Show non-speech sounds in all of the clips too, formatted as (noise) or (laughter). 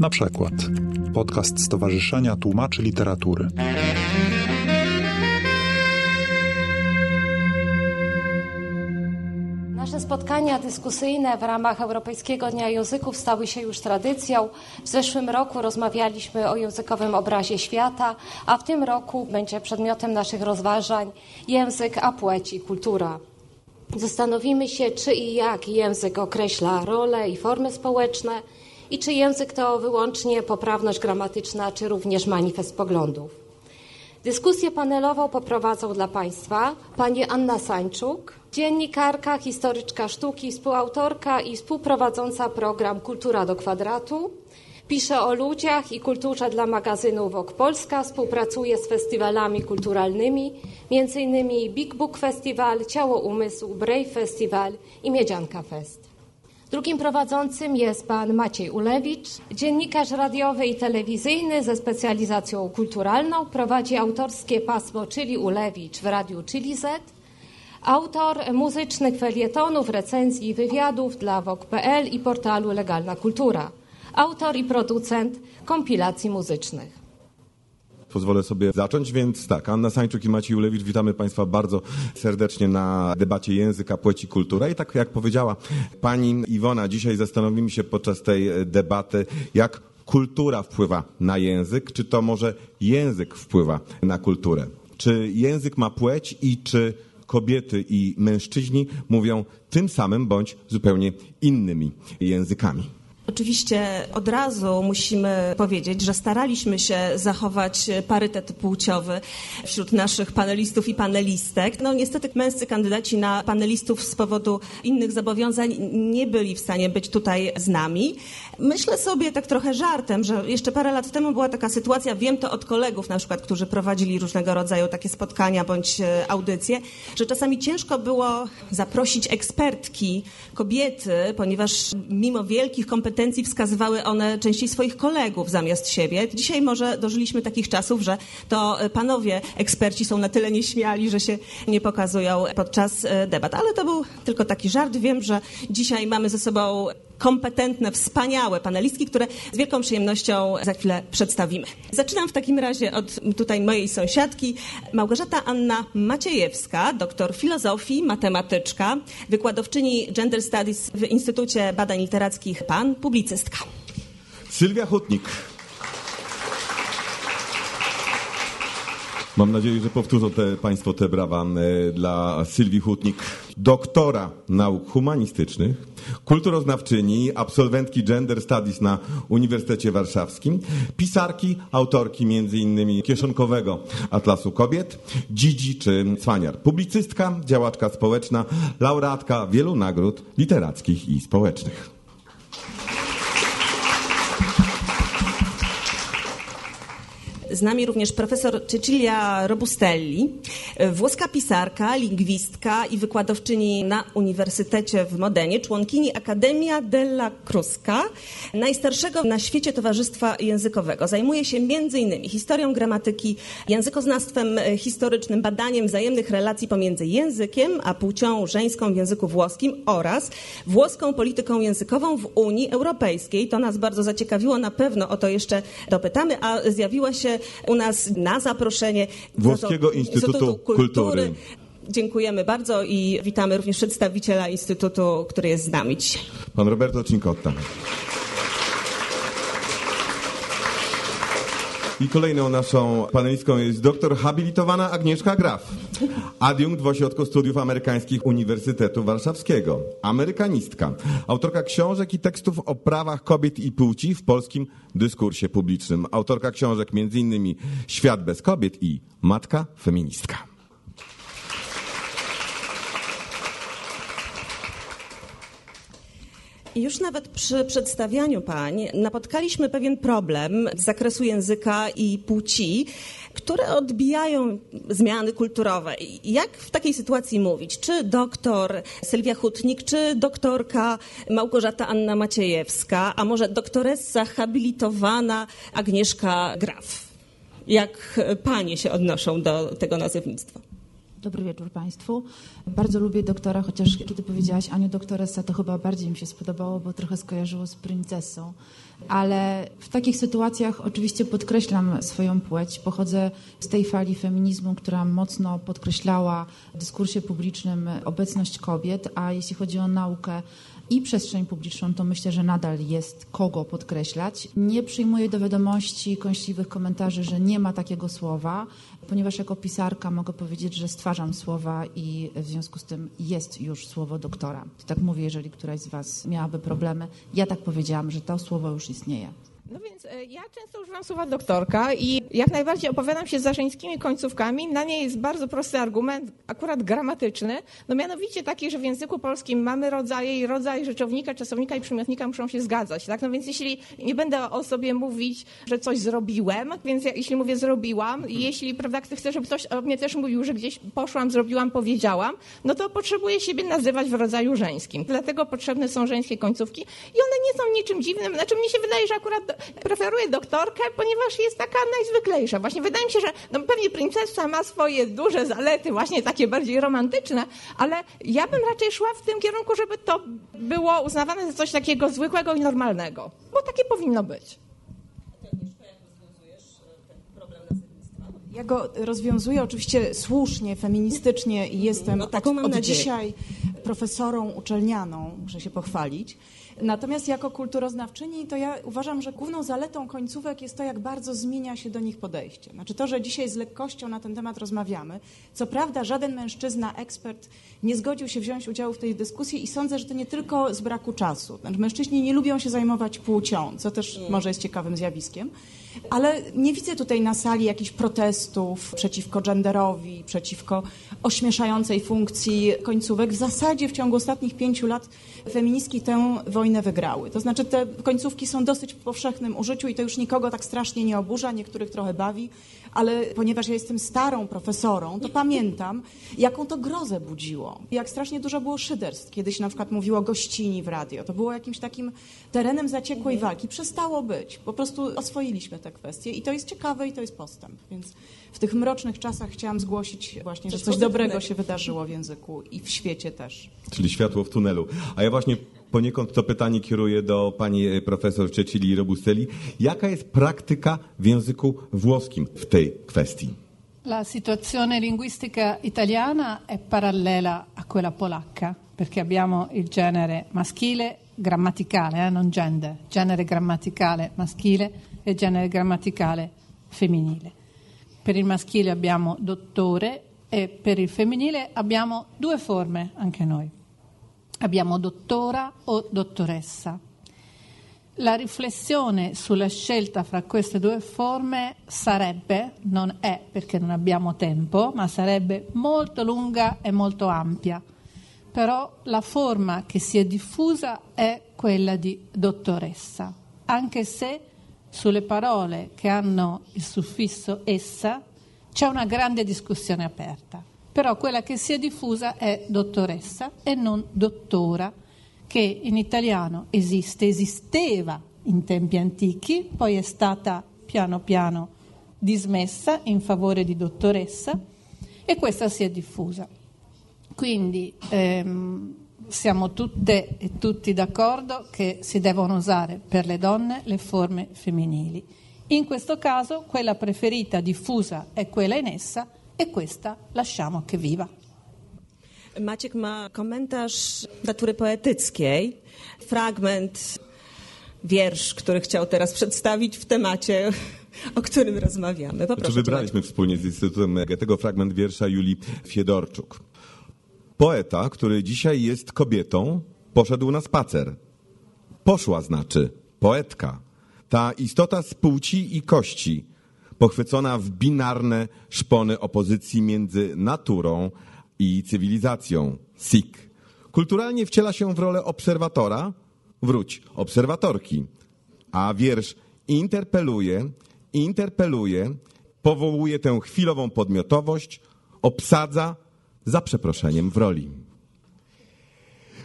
Na przykład podcast Stowarzyszenia Tłumaczy Literatury. Nasze spotkania dyskusyjne w ramach Europejskiego Dnia Języków stały się już tradycją. W zeszłym roku rozmawialiśmy o językowym obrazie świata, a w tym roku będzie przedmiotem naszych rozważań język, a płeć i kultura. Zastanowimy się, czy i jak język określa role i formy społeczne i czy język to wyłącznie poprawność gramatyczna, czy również manifest poglądów. Dyskusję panelową poprowadzą dla Państwa pani Anna Sańczuk, dziennikarka, historyczka sztuki, współautorka i współprowadząca program Kultura do kwadratu. Pisze o ludziach i kulturze dla magazynu Wok Polska, współpracuje z festiwalami kulturalnymi, m.in. Big Book Festival, Ciało Umysł, Brave Festival i Miedzianka Fest. Drugim prowadzącym jest pan Maciej Ulewicz, dziennikarz radiowy i telewizyjny ze specjalizacją kulturalną. Prowadzi autorskie pasmo Czyli Ulewicz w radiu Czyli Z. Autor muzycznych felietonów, recenzji i wywiadów dla Wok.pl i portalu Legalna Kultura. Autor i producent kompilacji muzycznych pozwolę sobie zacząć, więc tak, Anna Sańczuk i Maciej Ulewicz, witamy Państwa bardzo serdecznie na debacie języka, płci, kultura i tak jak powiedziała Pani Iwona, dzisiaj zastanowimy się podczas tej debaty, jak kultura wpływa na język, czy to może język wpływa na kulturę. Czy język ma płeć i czy kobiety i mężczyźni mówią tym samym bądź zupełnie innymi językami. Oczywiście od razu musimy powiedzieć, że staraliśmy się zachować parytet płciowy wśród naszych panelistów i panelistek. No niestety męscy kandydaci na panelistów z powodu innych zobowiązań nie byli w stanie być tutaj z nami. Myślę sobie tak trochę żartem, że jeszcze parę lat temu była taka sytuacja, wiem to od kolegów na przykład, którzy prowadzili różnego rodzaju takie spotkania bądź e, audycje, że czasami ciężko było zaprosić ekspertki, kobiety, ponieważ mimo wielkich kompetencji kompetencji wskazywały one częściej swoich kolegów zamiast siebie. Dzisiaj może dożyliśmy takich czasów, że to panowie eksperci są na tyle nieśmiali, że się nie pokazują podczas e, debat. Ale to był tylko taki żart. Wiem, że dzisiaj mamy ze sobą kompetentne, wspaniałe panelistki, które z wielką przyjemnością za chwilę przedstawimy. Zaczynam w takim razie od tutaj mojej sąsiadki, Małgorzata Anna Maciejewska, doktor filozofii, matematyczka, wykładowczyni Gender Studies w Instytucie Badań Literackich PAN, publicystka. Sylwia Hutnik. Mam nadzieję, że powtórzą te, Państwo te brawa e, dla Sylwii Hutnik, doktora nauk humanistycznych, kulturoznawczyni, absolwentki Gender Studies na Uniwersytecie Warszawskim, pisarki, autorki m.in. kieszonkowego Atlasu Kobiet, Dzidzi czy Cwaniar, publicystka, działaczka społeczna, laureatka wielu nagród literackich i społecznych. Z nami również profesor Cecilia Robustelli, włoska pisarka, lingwistka i wykładowczyni na Uniwersytecie w Modenie, członkini Academia della Crusca, najstarszego na świecie towarzystwa językowego. Zajmuje się m.in. historią gramatyki, językoznawstwem historycznym, badaniem wzajemnych relacji pomiędzy językiem a płcią żeńską w języku włoskim oraz włoską polityką językową w Unii Europejskiej. To nas bardzo zaciekawiło, na pewno o to jeszcze dopytamy, a zjawiła się u nas na zaproszenie Włoskiego Instytutu, Instytutu Kultury. Kultury. Dziękujemy bardzo i witamy również przedstawiciela Instytutu, który jest z nami dzisiaj. Pan Roberto Cincotta. I kolejną naszą panelistką jest doktor habilitowana Agnieszka Graf, adiunkt w Ośrodku Studiów Amerykańskich Uniwersytetu Warszawskiego, amerykanistka, autorka książek i tekstów o prawach kobiet i płci w polskim dyskursie publicznym, autorka książek m.in. Świat bez kobiet i Matka feministka. Już nawet przy przedstawianiu pań napotkaliśmy pewien problem z zakresu języka i płci, które odbijają zmiany kulturowe. Jak w takiej sytuacji mówić? Czy doktor Sylwia Hutnik, czy doktorka Małgorzata Anna Maciejewska, a może doktoressa habilitowana Agnieszka Graf? Jak panie się odnoszą do tego nazewnictwa? Dobry wieczór Państwu. Bardzo lubię doktora, chociaż kiedy powiedziałaś Aniu doktoresa, to chyba bardziej mi się spodobało, bo trochę skojarzyło z princesą. Ale w takich sytuacjach oczywiście podkreślam swoją płeć. Pochodzę z tej fali feminizmu, która mocno podkreślała w dyskursie publicznym obecność kobiet, a jeśli chodzi o naukę, i przestrzeń publiczną, to myślę, że nadal jest kogo podkreślać. Nie przyjmuję do wiadomości kąśliwych komentarzy, że nie ma takiego słowa, ponieważ jako pisarka mogę powiedzieć, że stwarzam słowa i w związku z tym jest już słowo doktora. Tak mówię, jeżeli któraś z Was miałaby problemy. Ja tak powiedziałam, że to słowo już istnieje. No więc e, ja często używam słowa doktorka i jak najbardziej opowiadam się za żeńskimi końcówkami. Na nie jest bardzo prosty argument, akurat gramatyczny, no mianowicie taki, że w języku polskim mamy rodzaje i rodzaj rzeczownika, czasownika i przymiotnika muszą się zgadzać, tak? No więc jeśli nie będę o sobie mówić, że coś zrobiłem, więc ja, jeśli mówię zrobiłam i jeśli, prawda, chcę, żeby ktoś o mnie też mówił, że gdzieś poszłam, zrobiłam, powiedziałam, no to potrzebuję siebie nazywać w rodzaju żeńskim. Dlatego potrzebne są żeńskie końcówki i one nie są niczym dziwnym. Znaczy mnie się wydaje, że akurat preferuję doktorkę, ponieważ jest taka najzwyklejsza. Właśnie wydaje mi się, że no pewnie princesa ma swoje duże zalety, właśnie takie bardziej romantyczne, ale ja bym raczej szła w tym kierunku, żeby to było uznawane za coś takiego zwykłego i normalnego, bo takie powinno być. Ja go rozwiązuję oczywiście słusznie, feministycznie i jestem no, taką mam na dzisiaj profesorą uczelnianą, muszę się pochwalić. Natomiast jako kulturoznawczyni to ja uważam, że główną zaletą końcówek jest to, jak bardzo zmienia się do nich podejście. Znaczy to, że dzisiaj z lekkością na ten temat rozmawiamy. Co prawda żaden mężczyzna, ekspert nie zgodził się wziąć udziału w tej dyskusji i sądzę, że to nie tylko z braku czasu. Znaczy, mężczyźni nie lubią się zajmować płcią, co też może jest ciekawym zjawiskiem. Ale nie widzę tutaj na sali jakichś protestów przeciwko genderowi, przeciwko ośmieszającej funkcji końcówek. W zasadzie w ciągu ostatnich pięciu lat feministki tę wojnę wygrały. To znaczy te końcówki są dosyć w powszechnym użyciu i to już nikogo tak strasznie nie oburza, niektórych trochę bawi, ale ponieważ ja jestem starą profesorą, to pamiętam, jaką to grozę budziło. Jak strasznie dużo było szyderstw. Kiedyś na przykład mówiło gościni w radio. To było jakimś takim terenem zaciekłej walki. Przestało być. Po prostu oswoiliśmy te kwestie i to jest ciekawe i to jest postęp. Więc w tych mrocznych czasach chciałam zgłosić właśnie, że coś dobrego się wydarzyło w języku i w świecie też. Czyli światło w tunelu. A ja właśnie poniekąd to pytanie kieruję do pani profesor Cecilii Robustelli. Jaka jest praktyka w języku włoskim w tej kwestii? La situazione linguistica italiana è parallela a quella polacca, perché abbiamo il genere maschile grammaticale, eh, non gender, genere grammaticale maschile e genere grammaticale femminile. Per il maschile abbiamo dottore e per il femminile abbiamo due forme anche noi. Abbiamo dottora o dottoressa. La riflessione sulla scelta fra queste due forme sarebbe, non è perché non abbiamo tempo, ma sarebbe molto lunga e molto ampia. Però la forma che si è diffusa è quella di dottoressa, anche se sulle parole che hanno il suffisso essa c'è una grande discussione aperta. Però quella che si è diffusa è dottoressa e non dottora, che in italiano esiste, esisteva in tempi antichi, poi è stata piano piano dismessa in favore di dottoressa e questa si è diffusa. Quindi ehm, siamo tutte e tutti d'accordo che si devono usare per le donne le forme femminili. In questo caso quella preferita diffusa è quella in essa e questa lasciamo che viva. Maciek ma komentarz natury poetyckiej, fragment, wiersz, który chciał teraz przedstawić w temacie, o którym rozmawiamy. Poproszę, znaczy, wybraliśmy wspólnie z Instytutem tego fragment wiersza Julii Fiedorczuk. Poeta, który dzisiaj jest kobietą, poszedł na spacer. Poszła znaczy, poetka. Ta istota z płci i kości, pochwycona w binarne szpony opozycji między naturą i cywilizacją. Sik. Kulturalnie wciela się w rolę obserwatora, wróć, obserwatorki. A wiersz interpeluje, interpeluje, powołuje tę chwilową podmiotowość, obsadza, za przeproszeniem w roli.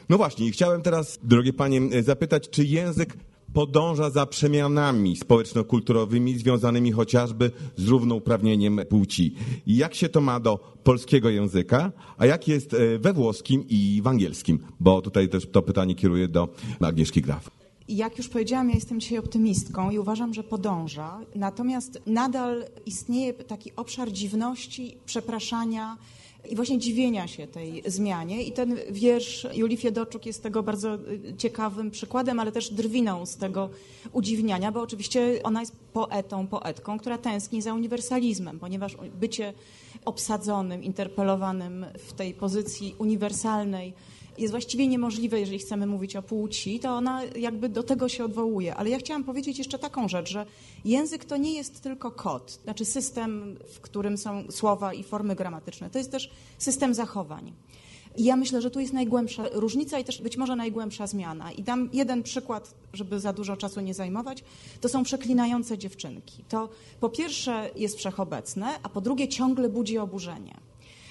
No właśnie, chciałem teraz, drogie panie, zapytać, czy język podąża za przemianami społeczno-kulturowymi związanymi chociażby z równouprawnieniem płci. Jak się to ma do polskiego języka, a jak jest e, we włoskim i w angielskim? Bo tutaj też to pytanie kieruję do Agnieszki Graf. Jak już powiedziałam, ja jestem dzisiaj optymistką i uważam, że podąża. Natomiast nadal istnieje taki obszar dziwności, przepraszania, i właśnie dziwienia się tej zmianie. I ten wiersz Julii Fiedoczuk jest tego bardzo y, ciekawym przykładem, ale też drwiną z tego udziwniania, bo oczywiście ona jest poetą, poetką, która tęskni za uniwersalizmem, ponieważ bycie obsadzonym, interpelowanym w tej pozycji uniwersalnej, jest właściwie niemożliwe, jeżeli chcemy mówić o płci, to ona jakby do tego się odwołuje. Ale ja chciałam powiedzieć jeszcze taką rzecz, że język to nie jest tylko kod, znaczy system, w którym są słowa i formy gramatyczne. To jest też system zachowań. I ja myślę, że tu jest najgłębsza różnica i też być może najgłębsza zmiana. I dam jeden przykład, żeby za dużo czasu nie zajmować. To są przeklinające dziewczynki. To po pierwsze jest wszechobecne, a po drugie ciągle budzi oburzenie.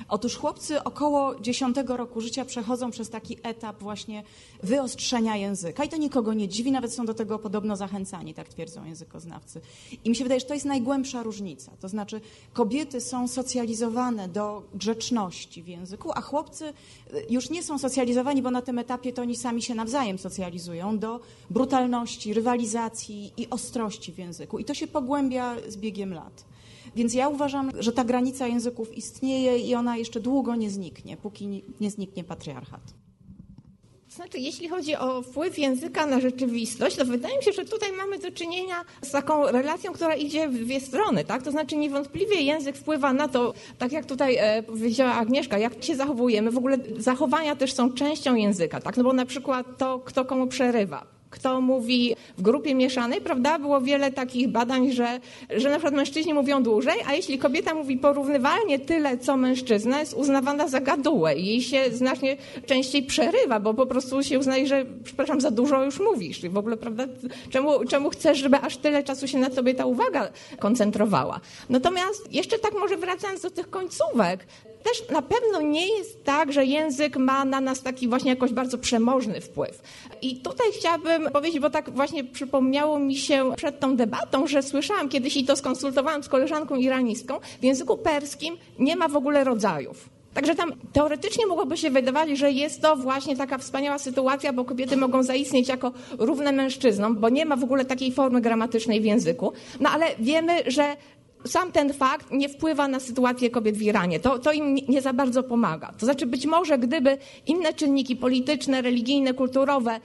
Otóż chłopcy około 10 roku życia przechodzą przez taki etap właśnie wyostrzenia języka i to nikogo nie dziwi, nawet są do tego podobno zachęcani, tak twierdzą językoznawcy. I mi się wydaje, że to jest najgłębsza różnica. To znaczy kobiety są socjalizowane do grzeczności w języku, a chłopcy y, już nie są socjalizowani, bo na tym etapie to oni sami się nawzajem socjalizują do brutalności, rywalizacji i ostrości w języku. I to się pogłębia z biegiem lat. Więc ja uważam, że ta granica języków istnieje i ona jeszcze długo nie zniknie, póki nie zniknie patriarchat. Znaczy, jeśli chodzi o wpływ języka na rzeczywistość, to wydaje mi się, że tutaj mamy do czynienia z taką relacją, która idzie w dwie strony, tak? To znaczy niewątpliwie język wpływa na to, tak jak tutaj e, powiedziała Agnieszka, jak się zachowujemy. W ogóle zachowania też są częścią języka, tak? No bo na przykład to, kto komu przerywa kto mówi w grupie mieszanej, prawda? Było wiele takich badań, że, że na przykład mężczyźni mówią dłużej, a jeśli kobieta mówi porównywalnie tyle, co mężczyzna, jest uznawana za gadułę i jej się znacznie częściej przerywa, bo po prostu się uznaje, że przepraszam, za dużo już mówisz. I w ogóle, prawda? Czemu, czemu chcesz, żeby aż tyle czasu się na tobie ta uwaga koncentrowała? Natomiast jeszcze tak może wracając do tych końcówek, też na pewno nie jest tak, że język ma na nas taki właśnie jakoś bardzo przemożny wpływ. I tutaj chciałabym powiedzieć, bo tak właśnie przypomniało mi się przed tą debatą, że słyszałam kiedyś i to skonsultowałam z koleżanką iranistką, w języku perskim nie ma w ogóle rodzajów. Także tam teoretycznie mogłoby się wydawać, że jest to właśnie taka wspaniała sytuacja, bo kobiety mogą zaistnieć jako równe mężczyznom, bo nie ma w ogóle takiej formy gramatycznej w języku. No ale wiemy, że sam ten fakt nie wpływa na sytuację kobiet w Iranie. To, to im nie za bardzo pomaga. To znaczy, być może gdyby inne czynniki polityczne, religijne, kulturowe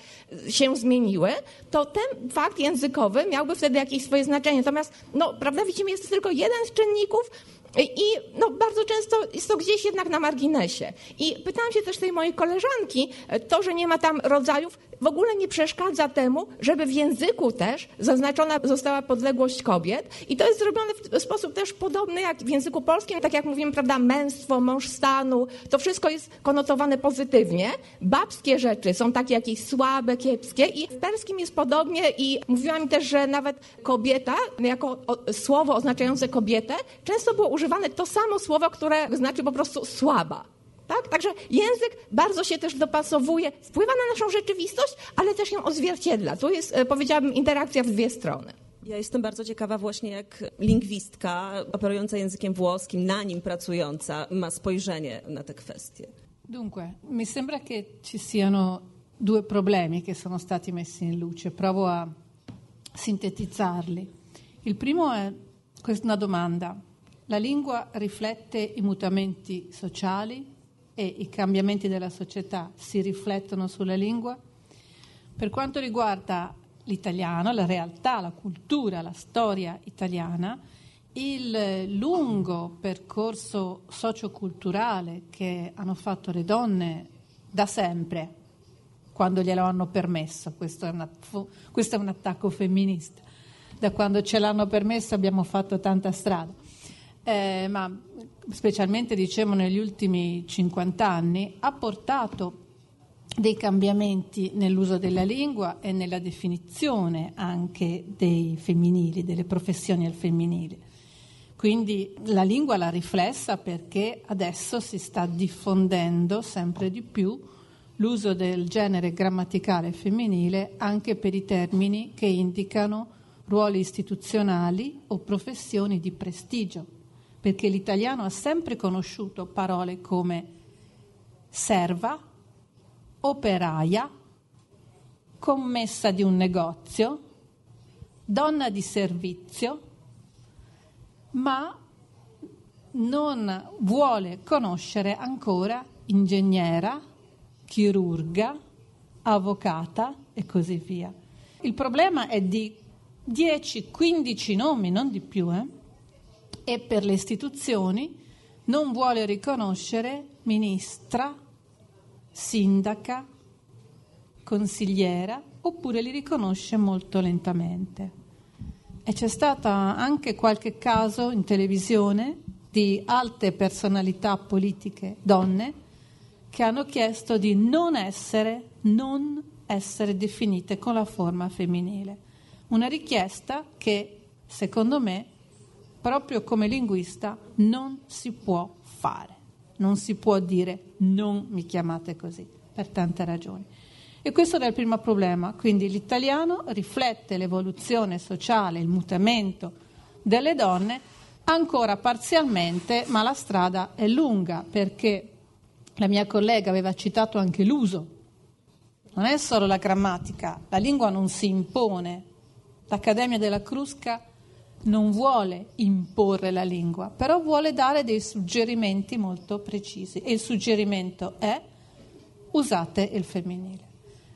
się zmieniły, to ten fakt językowy miałby wtedy jakieś swoje znaczenie. Natomiast, no, prawda, widzimy, jest to tylko jeden z czynników, i no, bardzo często jest to gdzieś jednak na marginesie. I pytałam się też tej mojej koleżanki, to, że nie ma tam rodzajów, w ogóle nie przeszkadza temu, żeby w języku też zaznaczona została podległość kobiet. I to jest zrobione w sposób też podobny jak w języku polskim, tak jak mówimy, prawda, męstwo, mąż stanu, to wszystko jest konotowane pozytywnie. Babskie rzeczy są takie jakieś słabe, kiepskie i w perskim jest podobnie i mówiła mi też, że nawet kobieta, jako słowo oznaczające kobietę, często było używane to samo słowo, które znaczy po prostu słaba. Tak? Także język bardzo się też dopasowuje, wpływa na naszą rzeczywistość, ale też ją odzwierciedla. Tu jest, e, powiedziałabym, interakcja w dwie strony. Ja jestem bardzo ciekawa właśnie, jak lingwistka operująca językiem włoskim, na nim pracująca, ma spojrzenie na te kwestie. Dunque, mi sembra che ci siano due problemi che sono stati messi in luce. Provo a sintetizzarli. Il primo è una domanda. La lingua riflette i mutamenti sociali e i cambiamenti della società si riflettono sulla lingua. Per quanto riguarda l'italiano, la realtà, la cultura, la storia italiana, il lungo percorso socioculturale che hanno fatto le donne da sempre, quando glielo hanno permesso, questo è, una, questo è un attacco femminista, da quando ce l'hanno permesso abbiamo fatto tanta strada, eh, ma specialmente diciamo negli ultimi 50 anni, ha portato dei cambiamenti nell'uso della lingua e nella definizione anche dei femminili, delle professioni al femminile. Quindi la lingua l'ha riflessa perché adesso si sta diffondendo sempre di più l'uso del genere grammaticale femminile anche per i termini che indicano ruoli istituzionali o professioni di prestigio, perché l'italiano ha sempre conosciuto parole come serva, operaia, commessa di un negozio, donna di servizio, ma non vuole conoscere ancora ingegnera, chirurga, avvocata e così via. Il problema è di 10-15 nomi, non di più, eh? E per le istituzioni non vuole riconoscere ministra, sindaca, consigliera, oppure li riconosce molto lentamente. E c'è stato anche qualche caso in televisione di alte personalità politiche, donne, che hanno chiesto di non essere, non essere definite con la forma femminile. Una richiesta che, secondo me, proprio come linguista, non si può fare. Non si può dire non mi chiamate così, per tante ragioni. E questo è il primo problema. Quindi l'italiano riflette l'evoluzione sociale, il mutamento delle donne ancora parzialmente, ma la strada è lunga perché la mia collega aveva citato anche l'uso. Non è solo la grammatica, la lingua non si impone, L'Accademia della Crusca non vuole imporre la lingua, però vuole dare dei suggerimenti molto precisi e il suggerimento è usate il femminile.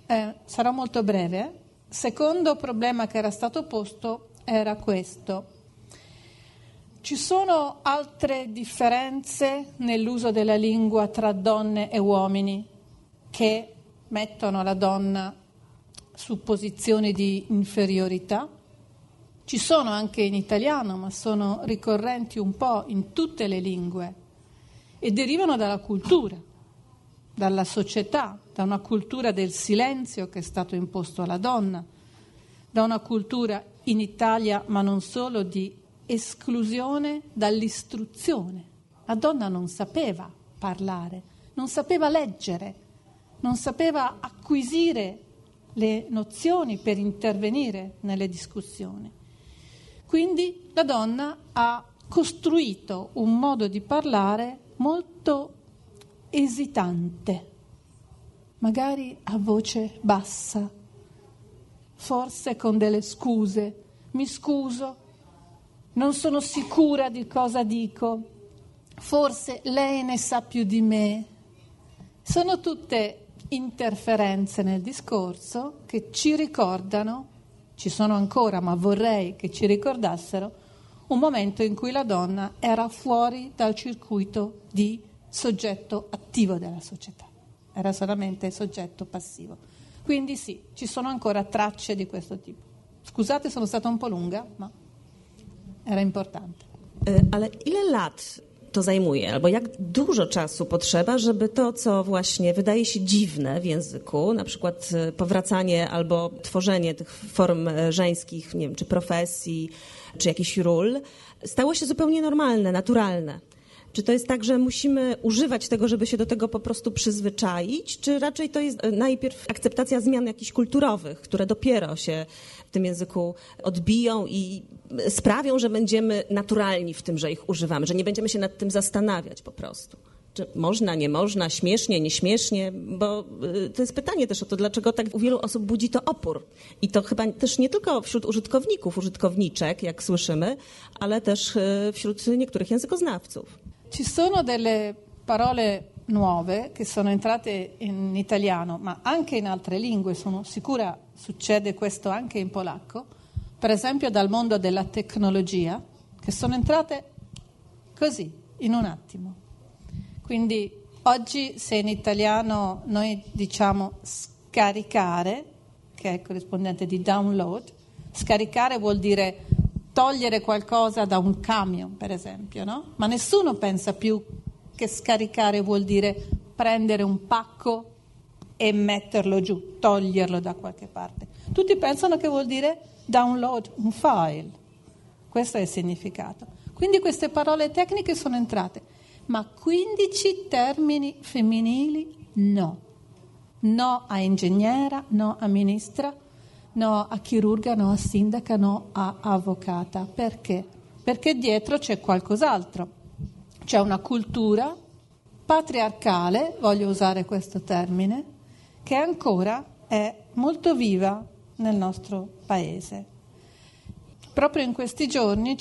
Eh, sarò molto breve. Eh? Secondo problema che era stato posto era questo. Ci sono altre differenze nell'uso della lingua tra donne e uomini che mettono la donna su posizioni di inferiorità. Ci sono anche in italiano, ma sono ricorrenti un po' in tutte le lingue e derivano dalla cultura, dalla società, da una cultura del silenzio che è stato imposto alla donna, da una cultura in Italia, ma non solo, di esclusione dall'istruzione. La donna non sapeva parlare, non sapeva leggere, non sapeva acquisire le nozioni per intervenire nelle discussioni. Quindi la donna ha costruito un modo di parlare molto esitante, magari a voce bassa, forse con delle scuse. Mi scuso, non sono sicura di cosa dico, forse lei ne sa più di me. Sono tutte interferenze nel discorso che ci ricordano, ci sono ancora, ma vorrei che ci ricordassero, un momento in cui la donna era fuori dal circuito di soggetto attivo della società, era solamente soggetto passivo. Quindi sì, ci sono ancora tracce di questo tipo. Scusate, sono stata un po' lunga, ma era importante. Ale ile lat to zajmuje, albo jak dużo czasu potrzeba, żeby to, co właśnie wydaje się dziwne w języku, na przykład e, powracanie albo tworzenie tych form e, żeńskich, nie wiem, czy profesji, czy jakichś ról, stało się zupełnie normalne, naturalne. Czy to jest tak, że musimy używać tego, żeby się do tego po prostu przyzwyczaić, czy raczej to jest e, najpierw akceptacja zmian jakichś kulturowych, które dopiero się w tym języku odbiją i sprawią, że będziemy naturalni w tym, że ich używamy, że nie będziemy się nad tym zastanawiać po prostu. Czy można, nie można, śmiesznie, nieśmiesznie, bo y, to jest pytanie też o to, dlaczego tak u wielu osób budzi to opór. I to chyba też nie tylko wśród użytkowników, użytkowniczek, jak słyszymy, ale też y, wśród niektórych językoznawców. Ci sono delle parole nuove che sono entrate in italiano, ma anche in altre lingue, sono sicura succede questo anche in polacco, per esempio dal mondo della tecnologia, che sono entrate così, in un attimo. Quindi oggi se in italiano noi diciamo scaricare, che è il corrispondente di download, scaricare vuol dire togliere qualcosa da un camion, per esempio, no? Ma nessuno pensa più che scaricare vuol dire prendere un pacco e metterlo giù, toglierlo da qualche parte. Tutti pensano che vuol dire download un file. Questo è il significato. Quindi queste parole tecniche sono entrate, ma 15 termini femminili no. no a ingegnera, no a ministra, no a chirurga, no a sindaca, no a avvocata. Perché? Perché dietro c'è qualcos'altro. C'è una cultura patriarcale, voglio usare questo termine, che ancora è molto viva nel nostro paese. Proprio in questi giorni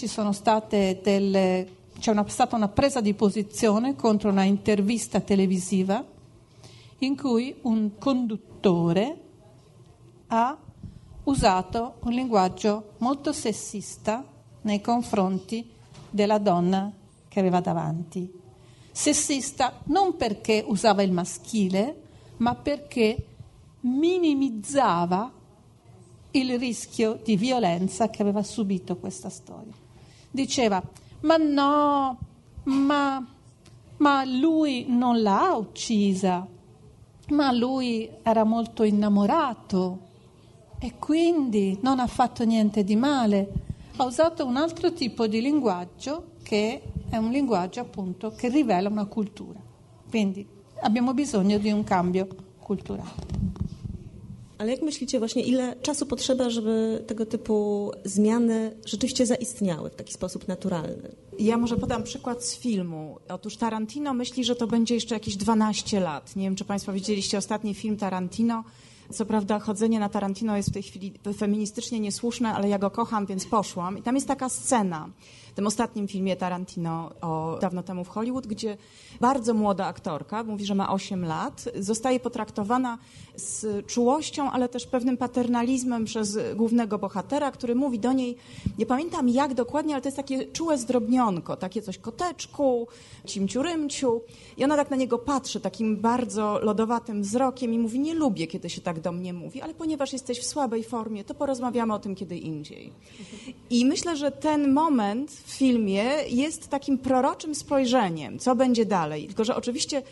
delle, c'è una, stata una presa di posizione contro una intervista televisiva in cui un conduttore ha usato un linguaggio molto sessista nei confronti della donna che aveva davanti. Sessista non perché usava il maschile, ma perché minimizzava il rischio di violenza che aveva subito questa storia. Diceva, ma no, ma, ma lui non l'ha uccisa, ma lui era molto innamorato e quindi non ha fatto niente di male. Ha usato un altro tipo di linguaggio che è un linguaggio appunto che rivela una cultura. Quindi abbiamo bisogno di un cambio culturale. Ale jak myślicie właśnie, ile czasu potrzeba, żeby tego typu zmiany rzeczywiście zaistniały w taki sposób naturalny? Ja może podam przykład z filmu. Otóż Tarantino myśli, że to będzie jeszcze jakieś 12 lat. Nie wiem, czy Państwo widzieliście ostatni film Tarantino. Co prawda chodzenie na Tarantino jest w tej chwili feministycznie niesłuszne, ale ja go kocham, więc poszłam. I tam jest taka scena tym ostatnim filmie Tarantino o dawno temu w Hollywood, gdzie bardzo młoda aktorka, mówi, że ma 8 lat, zostaje potraktowana z czułością, ale też pewnym paternalizmem przez głównego bohatera, który mówi do niej, nie pamiętam jak dokładnie, ale to jest takie czułe zdrobnionko, takie coś koteczku, cimciurymciu. I ona tak na niego patrzy takim bardzo lodowatym wzrokiem i mówi, nie lubię, kiedy się tak do mnie mówi, ale ponieważ jesteś w słabej formie, to porozmawiamy o tym kiedy indziej. I myślę, że ten moment filmie jest takim proroczym spojrzeniem, co będzie dalej. Tylko, że oczywiście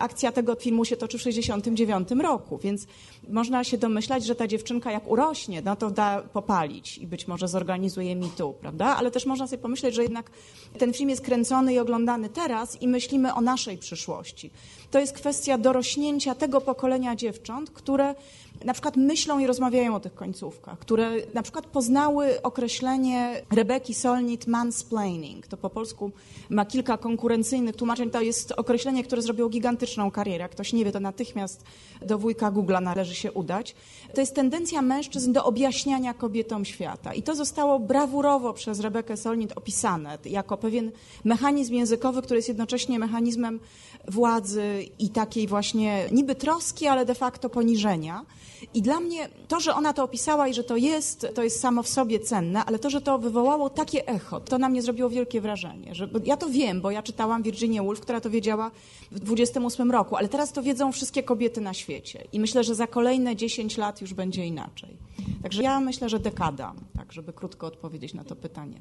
akcja tego filmu się toczy w 1969 roku, więc można się domyślać, że ta dziewczynka jak urośnie, no to da popalić i być może zorganizuje mi tu, prawda? Ale też można sobie pomyśleć, że jednak ten film jest kręcony i oglądany teraz i myślimy o naszej przyszłości. To jest kwestia dorośnięcia tego pokolenia dziewcząt, które na przykład myślą i rozmawiają o tych końcówkach, które na przykład poznały określenie Rebeki Solnit mansplaining. To po polsku ma kilka konkurencyjnych tłumaczeń. To jest określenie, które zrobiło gigantyczną karierę. Ktoś nie wie, to natychmiast do wujka Google'a należy się udać. To jest tendencja mężczyzn do objaśniania kobietom świata. I to zostało brawurowo przez Rebekę Solnit opisane jako pewien mechanizm językowy, który jest jednocześnie mechanizmem władzy i takiej właśnie niby troski, ale de facto poniżenia. I dla mnie to, że ona to opisała i że to jest, to jest samo w sobie cenne, ale to, że to wywołało takie echo, to na mnie zrobiło wielkie wrażenie. Że, ja to wiem, bo ja czytałam Virginia Woolf, która to wiedziała w 28 roku, ale teraz to wiedzą wszystkie kobiety na świecie. I myślę, że za kolejne 10 lat już będzie inaczej. Także ja myślę, że dekada, tak, żeby krótko odpowiedzieć na to pytanie.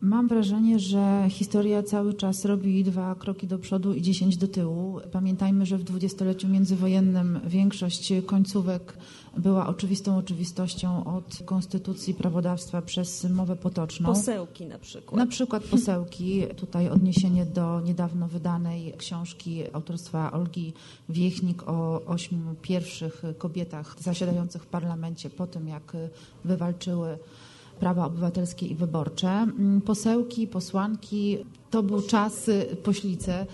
Mam wrażenie, że historia cały czas robi dwa kroki do przodu i dziesięć do tyłu. Pamiętajmy, że w dwudziestoleciu międzywojennym większość końcówek była oczywistą oczywistością od konstytucji prawodawstwa przez mowę potoczną. Posełki na przykład. Na przykład posełki. (laughs) Tutaj odniesienie do niedawno wydanej książki autorstwa Olgi Wiechnik o ośmiu pierwszych kobietach zasiadających w parlamencie po tym, jak wywalczyły prawa obywatelskie i wyborcze. Mm, posełki, posłanki to był czas poślice,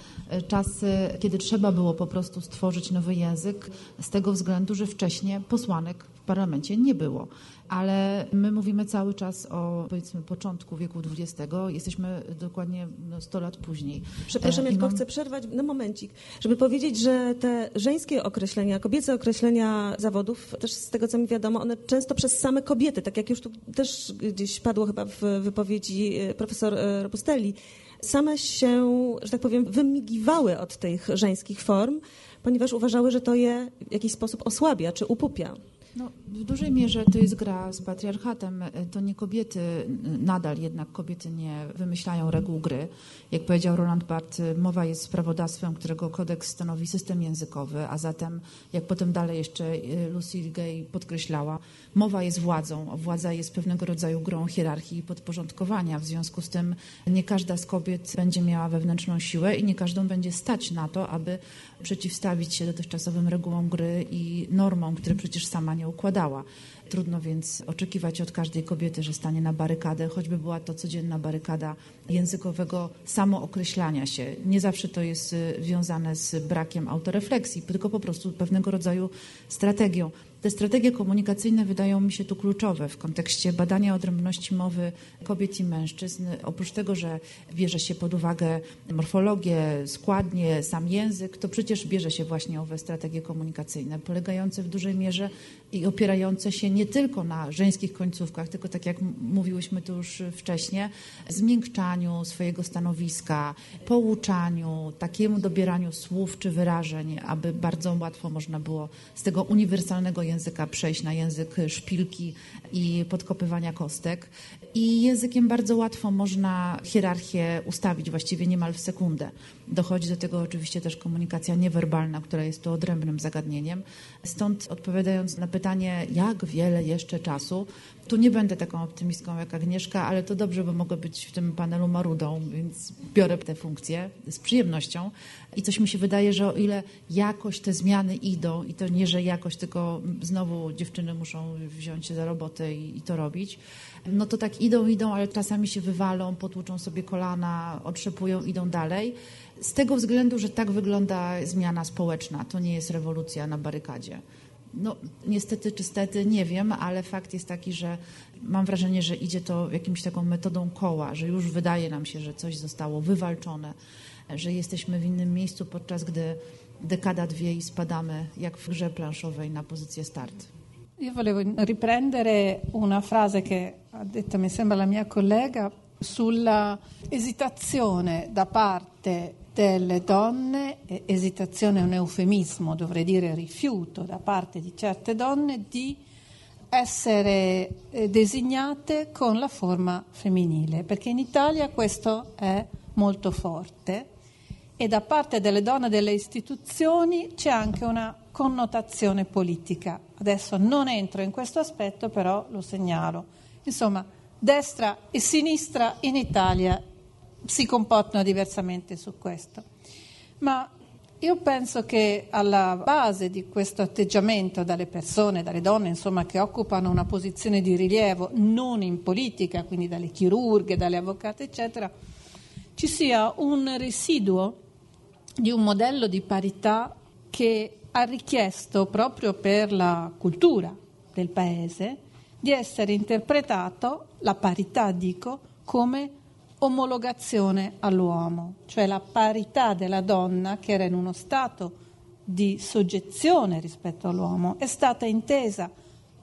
czasy, kiedy trzeba było po prostu stworzyć nowy język, z tego względu, że wcześniej posłanek parlamencie nie było ale my mówimy cały czas o powiedzmy początku wieku XX. Jesteśmy dokładnie no, 100 lat później. Przepraszam, ja tylko mam... chcę przerwać na momencik, żeby powiedzieć, że te żeńskie określenia, kobiece określenia zawodów, też z tego co mi wiadomo, one często przez same kobiety, tak jak już tu też gdzieś padło chyba w wypowiedzi e, profesor e, Robustelli, same się, że tak powiem, wymigiwały od tych żeńskich form, ponieważ uważały, że to je w jakiś sposób osłabia czy upupia. No, w dużej mierze to jest gra z patriarchatem. To nie kobiety, nadal jednak kobiety nie wymyślają reguł gry. Jak powiedział Roland Barthes, mowa jest prawodawstwem, którego kodeks stanowi system językowy, a zatem, jak potem dalej jeszcze Lucy Gay podkreślała, mowa jest władzą. Władza jest pewnego rodzaju grą hierarchii i podporządkowania. W związku z tym nie każda z kobiet będzie miała wewnętrzną siłę i nie każdą będzie stać na to, aby przeciwstawić się dotychczasowym regułom gry i normom, które przecież sama nie układała. Trudno więc oczekiwać od każdej kobiety, że stanie na barykadę, choćby była to codzienna barykada językowego samookreślania się. Nie zawsze to jest y, wiązane z brakiem autorefleksji, tylko po prostu pewnego rodzaju strategią. Te strategie komunikacyjne wydają mi się tu kluczowe w kontekście badania odrębności mowy kobiet i mężczyzn. Oprócz tego, że bierze się pod uwagę morfologię, składnie, sam język, to przecież bierze się właśnie owe strategie komunikacyjne, polegające w dużej mierze i opierające się nie tylko na żeńskich końcówkach, tylko tak jak mówiłyśmy tu już wcześniej, zmiękczaniu swojego stanowiska, pouczaniu, takiemu dobieraniu słów czy wyrażeń, aby bardzo łatwo można było z tego uniwersalnego języka języka przejść na język szpilki i podkopywania kostek. I językiem bardzo łatwo można hierarchię ustawić właściwie niemal w sekundę. Dochodzi do tego oczywiście też komunikacja niewerbalna, która jest tu odrębnym zagadnieniem. Stąd odpowiadając na pytanie, jak wiele jeszcze czasu, tu nie będę taką optymistką jak Agnieszka, ale to dobrze, bo mogę być w tym panelu marudą, więc biorę tę funkcję z przyjemnością. I coś mi się wydaje, że o ile jakoś te zmiany idą, i to nie, że jakoś, tylko znowu dziewczyny muszą wziąć się za robotę i, i to robić, no to tak idą, idą, ale czasami się wywalą, potłuczą sobie kolana, otrzepują, idą dalej. Z tego względu, że tak wygląda zmiana społeczna. To nie jest rewolucja na barykadzie. No, niestety czy stety, nie wiem, ale fakt jest taki, że mam wrażenie, że idzie to jakimś taką metodą koła, że już wydaje nam się, że coś zostało wywalczone, że jesteśmy w innym miejscu, podczas gdy dekada, dwie i spadamy jak w grze planszowej na pozycję start. Io volevo riprendere una frase che ha detto, mi sembra, la mia collega sulla esitazione da parte delle donne, esitazione è un eufemismo, dovrei dire rifiuto da parte di certe donne di essere eh, designate con la forma femminile, perché in Italia questo è molto forte e da parte delle donne delle istituzioni c'è anche una connotazione politica. Adesso non entro in questo aspetto, però lo segnalo. Insomma, destra e sinistra in Italia si comportano diversamente su questo. Ma io penso che alla base di questo atteggiamento dalle persone, dalle donne, insomma, che occupano una posizione di rilievo non in politica, quindi dalle chirurghe, dalle avvocate, eccetera, ci sia un residuo di un modello di parità che ha richiesto proprio per la cultura del paese di essere interpretato, la parità dico, come omologazione all'uomo, cioè la parità della donna che era in uno stato di soggezione rispetto all'uomo è stata intesa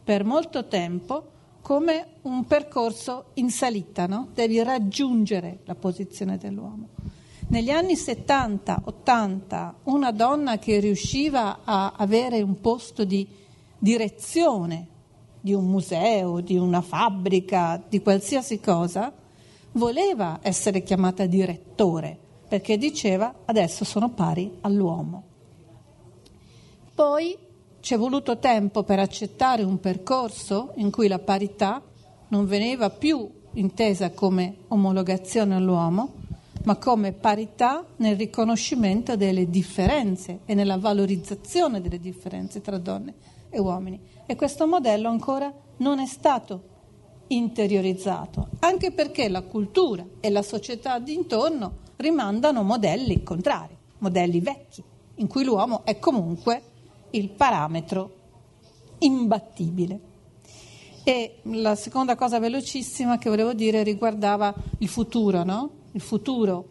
per molto tempo come un percorso in salita, no? devi raggiungere la posizione dell'uomo. Negli anni 70-80 una donna che riusciva a avere un posto di direzione di un museo, di una fabbrica, di qualsiasi cosa, voleva essere chiamata direttore perché diceva adesso sono pari all'uomo. Poi ci è voluto tempo per accettare un percorso in cui la parità non veniva più intesa come omologazione all'uomo, ma come parità nel riconoscimento delle differenze e nella valorizzazione delle differenze tra donne e uomini. E questo modello ancora non è stato interiorizzato, anche perché la cultura e la società d'intorno rimandano modelli contrari, modelli vecchi, in cui l'uomo è comunque il parametro imbattibile. E la seconda cosa velocissima che volevo dire riguardava il futuro, no? Il futuro,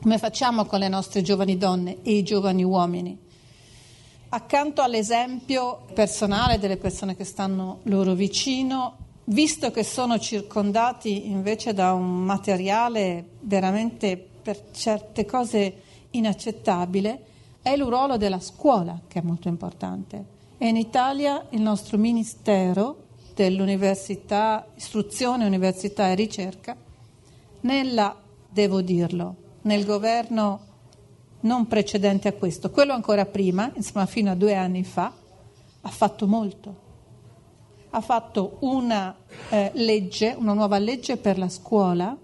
come facciamo con le nostre giovani donne e i giovani uomini? Accanto all'esempio personale delle persone che stanno loro vicino, visto che sono circondati invece da un materiale veramente per certe cose inaccettabile, è il ruolo della scuola che è molto importante. E in Italia il nostro Ministero dell'Università, Istruzione, Università e Ricerca, nella, devo dirlo, nel governo non precedente a questo, quello ancora prima, insomma fino a due anni fa, ha fatto molto. Ha fatto una eh, legge, una nuova legge per la scuola,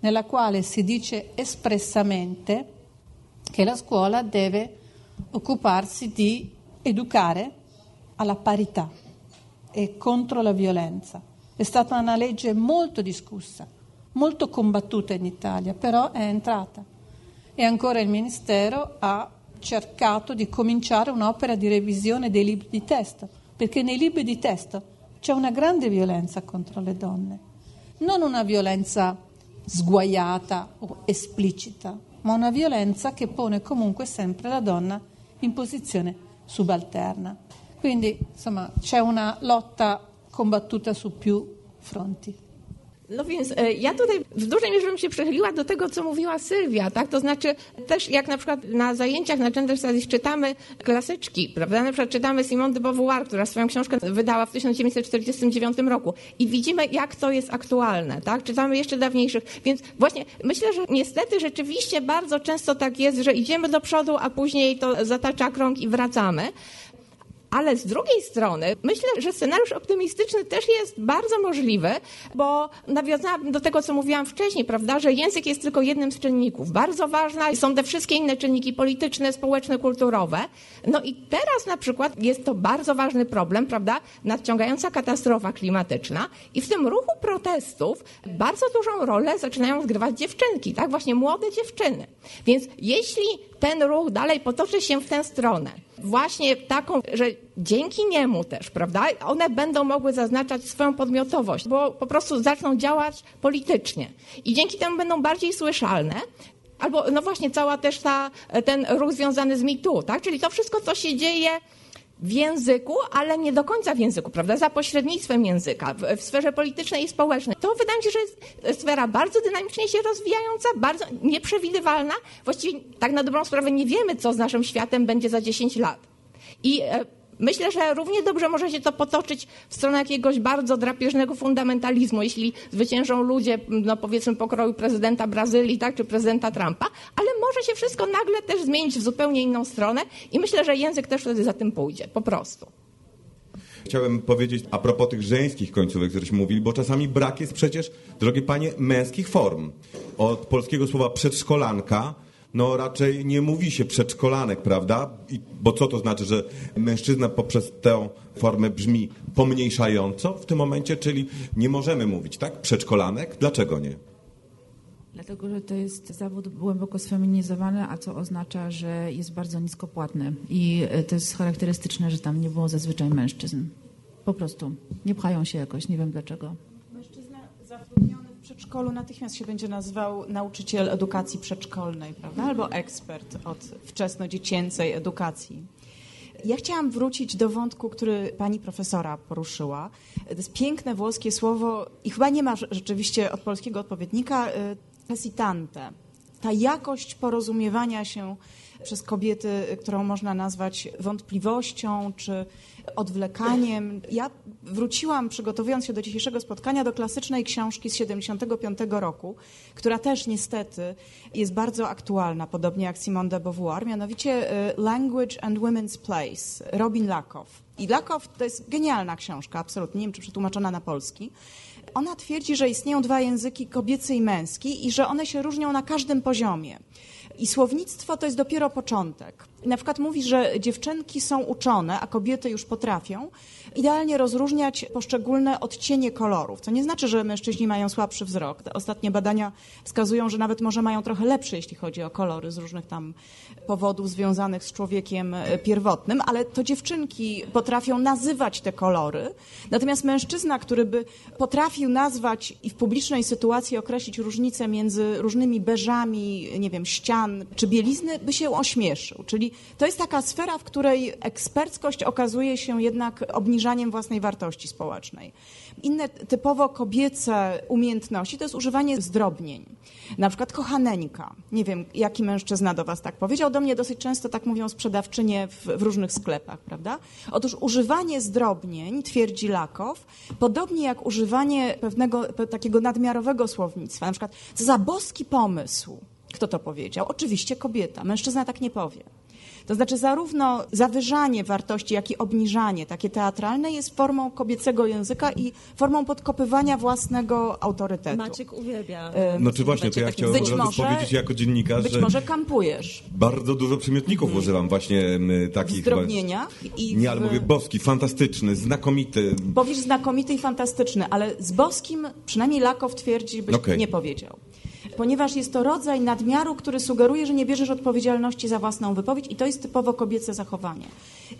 nella quale si dice espressamente che la scuola deve occuparsi di educare alla parità e contro la violenza. È stata una legge molto discussa, molto combattuta in Italia, però è entrata. E ancora il Ministero ha cercato di cominciare un'opera di revisione dei libri di testo, perché nei libri di testo c'è una grande violenza contro le donne, non una violenza sguaiata o esplicita, ma una violenza che pone comunque sempre la donna in posizione subalterna. Quindi insomma c'è una lotta combattuta su più fronti. No więc e, ja tutaj w dużej mierze bym się przechyliła do tego, co mówiła Sylwia, tak? To znaczy też jak na przykład na zajęciach na Gender Studies czytamy klasyczki, prawda? Na przykład czytamy Simone de Beauvoir, która swoją książkę wydała w 1949 roku i widzimy, jak to jest aktualne, tak? Czytamy jeszcze dawniejszych, więc właśnie myślę, że niestety rzeczywiście bardzo często tak jest, że idziemy do przodu, a później to zatacza krąg i wracamy. Ale z drugiej strony myślę, że scenariusz optymistyczny też jest bardzo możliwy, bo nawiązałam do tego, co mówiłam wcześniej, prawda, że język jest tylko jednym z czynników. Bardzo ważna są te wszystkie inne czynniki polityczne, społeczne, kulturowe. No i teraz na przykład jest to bardzo ważny problem, prawda, nadciągająca katastrofa klimatyczna i w tym ruchu protestów bardzo dużą rolę zaczynają zgrywać dziewczynki, tak, właśnie młode dziewczyny. Więc jeśli ten ruch dalej potoczy się w tę stronę, właśnie taką, że dzięki niemu też, prawda, one będą mogły zaznaczać swoją podmiotowość, bo po prostu zaczną działać politycznie. I dzięki temu będą bardziej słyszalne, albo no właśnie cała też ta, ten ruch związany z MeToo, tak, czyli to wszystko, co się dzieje w języku, ale nie do końca w języku, prawda? Za pośrednictwem języka, w, w, sferze politycznej i społecznej. To wydaje mi się, że jest sfera bardzo dynamicznie się rozwijająca, bardzo nieprzewidywalna. Właściwie tak na dobrą sprawę nie wiemy, co z naszym światem będzie za 10 lat. I e, Myślę, że równie dobrze może się to potoczyć w stronę jakiegoś bardzo drapieżnego fundamentalizmu, jeśli zwyciężą ludzie, no powiedzmy pokroju prezydenta Brazylii, tak, czy prezydenta Trumpa, ale może się wszystko nagle też zmienić w zupełnie inną stronę i myślę, że język też wtedy za tym pójdzie, po prostu. Chciałem powiedzieć a propos tych żeńskich końcówek, któreśmy mówili, bo czasami brak jest przecież, drogie panie, męskich form. Od polskiego słowa przedszkolanka no raczej nie mówi się przedszkolanek, prawda? I, bo co to znaczy, że mężczyzna poprzez tę formę brzmi pomniejszająco w tym momencie, czyli nie możemy mówić, tak? Przedszkolanek? Dlaczego nie? Dlatego, że to jest zawód głęboko sfeminizowany, a co oznacza, że jest bardzo niskopłatny. I e, to jest charakterystyczne, że tam nie było zazwyczaj mężczyzn. Po prostu. Nie pchają się jakoś, nie wiem dlaczego. Przedszkolu natychmiast się będzie nazywał nauczyciel edukacji przedszkolnej, prawda? Albo ekspert od wczesnodziecięcej edukacji. Ja chciałam wrócić do wątku, który pani profesora poruszyła. To jest piękne włoskie słowo i chyba nie ma rzeczywiście od polskiego odpowiednika pesitante. Ta jakość porozumiewania się przez kobiety, którą można nazwać wątpliwością czy odwlekaniem. Ja wróciłam, przygotowując się do dzisiejszego spotkania, do klasycznej książki z 75 roku, która też niestety jest bardzo aktualna, podobnie jak Simone de Beauvoir, mianowicie y, Language and Women's Place, Robin Lakoff. I Lakoff to jest genialna książka, absolutnie, nie wiem, czy przetłumaczona na polski. Ona twierdzi, że istnieją dwa języki, kobiecy i męski, i że one się różnią na każdym poziomie. I słownictwo to jest dopiero początek. Na przykład mówi, że dziewczynki są uczone, a kobiety już potrafią idealnie rozróżniać poszczególne odcienie kolorów. Co nie znaczy, że mężczyźni mają słabszy wzrok. Te ostatnie badania wskazują, że nawet może mają trochę lepszy, jeśli chodzi o kolory z różnych tam powodów związanych z człowiekiem e, pierwotnym, ale to dziewczynki potrafią nazywać te kolory. Natomiast mężczyzna, który by potrafił nazwać i w publicznej sytuacji określić różnicę między różnymi beżami, nie wiem, ścian czy bielizny, by się ośmieszył. Czyli to jest taka sfera, w której eksperckość okazuje się jednak obniżaniem własnej wartości społecznej. Inne typowo kobiece umiejętności to jest używanie zdrobnień. Na przykład kochaneńka. Nie wiem, jaki mężczyzna do was tak powiedział. Do mnie dosyć często tak mówią sprzedawczynie w, w różnych sklepach, prawda? Otóż używanie zdrobnień, twierdzi Lakow, podobnie jak używanie pewnego takiego nadmiarowego słownictwa. Na przykład, za boski pomysł. Kto to powiedział? Oczywiście kobieta. Mężczyzna tak nie powie. To znaczy zarówno zawyżanie wartości, jak i obniżanie, takie teatralne, jest formą kobiecego języka i formą podkopywania własnego autorytetu. Maciek uwielbia. No czy właśnie, to ja chciałem być może, powiedzieć jako dziennikarz, Być że może kampujesz. bardzo dużo przymiotników Mhm. używam właśnie takich... W zdrobnieniach i Nie, ale w- mówię boski, fantastyczny, znakomity. Powiesz znakomity i fantastyczny, ale z boskim przynajmniej Lakow twierdzi, byś Okej. nie powiedział. Ponieważ jest to rodzaj nadmiaru, który sugeruje, że nie bierzesz odpowiedzialności za własną wypowiedź i to jest typowo kobiece zachowanie.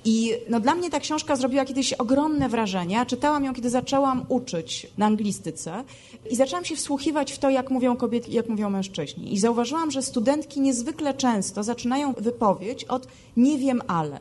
I no, dla mnie ta książka zrobiła kiedyś ogromne wrażenie. Czytałam ją, kiedy zaczęłam uczyć na anglistyce i zaczęłam się wsłuchiwać w to, jak mówią kobiety jak mówią mężczyźni. I zauważyłam, że studentki niezwykle często zaczynają wypowiedź od nie wiem ale.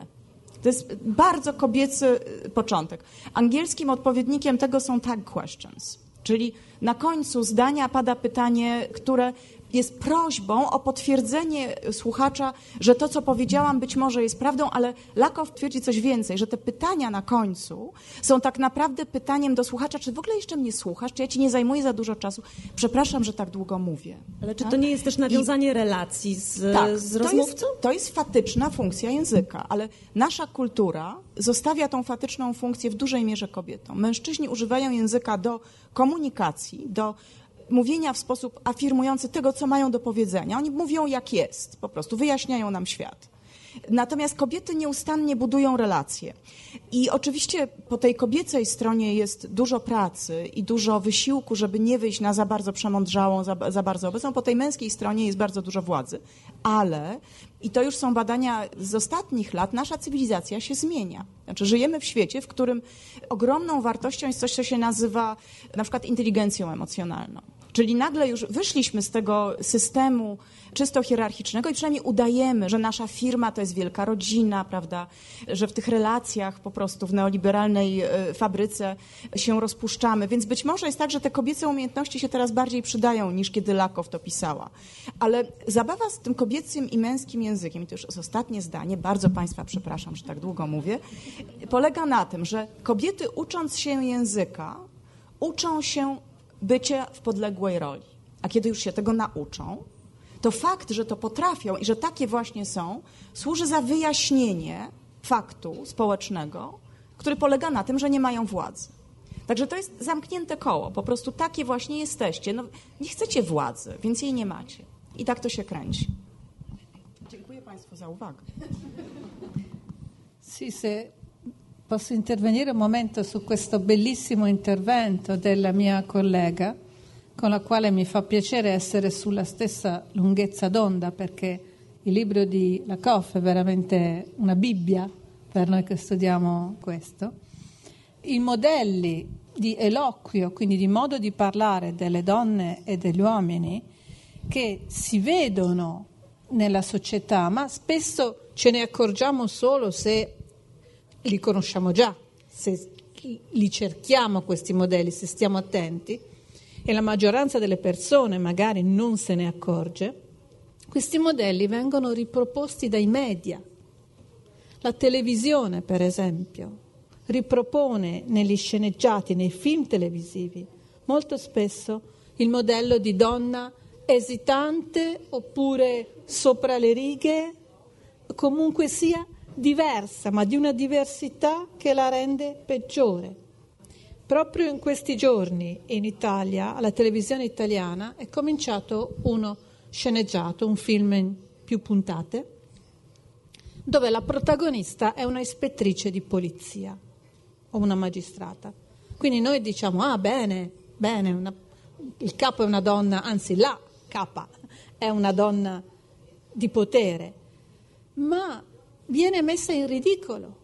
To jest bardzo kobiecy y, początek. Angielskim odpowiednikiem tego są tag questions, czyli na końcu zdania pada pytanie, które jest prośbą o potwierdzenie słuchacza, że to, co powiedziałam, być może jest prawdą, ale Lakow twierdzi coś więcej, że te pytania na końcu są tak naprawdę pytaniem do słuchacza, czy w ogóle jeszcze mnie słuchasz, czy ja ci nie zajmuję za dużo czasu. Przepraszam, że tak długo mówię. Ale czy Tak? to nie jest też I- nawiązanie relacji z, tak, z to rozmówcą? jest, to jest fatyczna funkcja języka, ale nasza kultura zostawia tą fatyczną funkcję w dużej mierze kobietom. Mężczyźni używają języka do komunikacji, do mówienia w sposób afirmujący tego, co mają do powiedzenia. Oni mówią jak jest, po prostu wyjaśniają nam świat. Natomiast kobiety nieustannie budują relacje. I oczywiście po tej kobiecej stronie jest dużo pracy i dużo wysiłku, żeby nie wyjść na za bardzo przemądrzałą, za, za bardzo obecną. Po tej męskiej stronie jest bardzo dużo władzy. Ale, i to już są badania z ostatnich lat, nasza cywilizacja się zmienia. Znaczy, żyjemy w świecie, w którym ogromną wartością jest coś, co się nazywa na przykład inteligencją emocjonalną. Czyli nagle już wyszliśmy z tego systemu czysto hierarchicznego i przynajmniej udajemy, że nasza firma to jest wielka rodzina, prawda, że w tych relacjach po prostu w neoliberalnej e, fabryce się rozpuszczamy. Więc być może jest tak, że te kobiece umiejętności się teraz bardziej przydają niż kiedy Lakow to pisała. Ale zabawa z tym kobiecym i męskim językiem, i to już jest ostatnie zdanie, bardzo Państwa przepraszam, że tak długo mówię, polega na tym, że kobiety ucząc się języka, uczą się bycia w podległej roli. A kiedy już się tego nauczą, to fakt, że to potrafią i że takie właśnie są, służy za wyjaśnienie faktu społecznego, który polega na tym, że nie mają władzy. Także to jest zamknięte koło. Po prostu takie właśnie jesteście. No, nie chcecie władzy, więc jej nie macie. I tak to się kręci. Dziękuję Państwu za uwagę. Se posso intervenire un momento su questo bellissimo intervento della mia collega, con la quale mi fa piacere essere sulla stessa lunghezza d'onda, perché il libro di Lakoff è veramente una Bibbia per noi che studiamo questo. I modelli di eloquio, quindi di modo di parlare delle donne e degli uomini, che si vedono nella società, ma spesso ce ne accorgiamo solo se li conosciamo già, se li cerchiamo questi modelli, se stiamo attenti, e la maggioranza delle persone magari non se ne accorge, questi modelli vengono riproposti dai media. La televisione, per esempio, ripropone negli sceneggiati, nei film televisivi, molto spesso il modello di donna esitante oppure sopra le righe, comunque sia diversa, ma di una diversità che la rende peggiore. Proprio in questi giorni in Italia, alla televisione italiana, è cominciato uno sceneggiato, un film in più puntate, dove la protagonista è una ispettrice di polizia o una magistrata. Quindi noi diciamo, ah bene, bene, una, il capo è una donna, anzi la capa è una donna di potere, ma viene messa in ridicolo.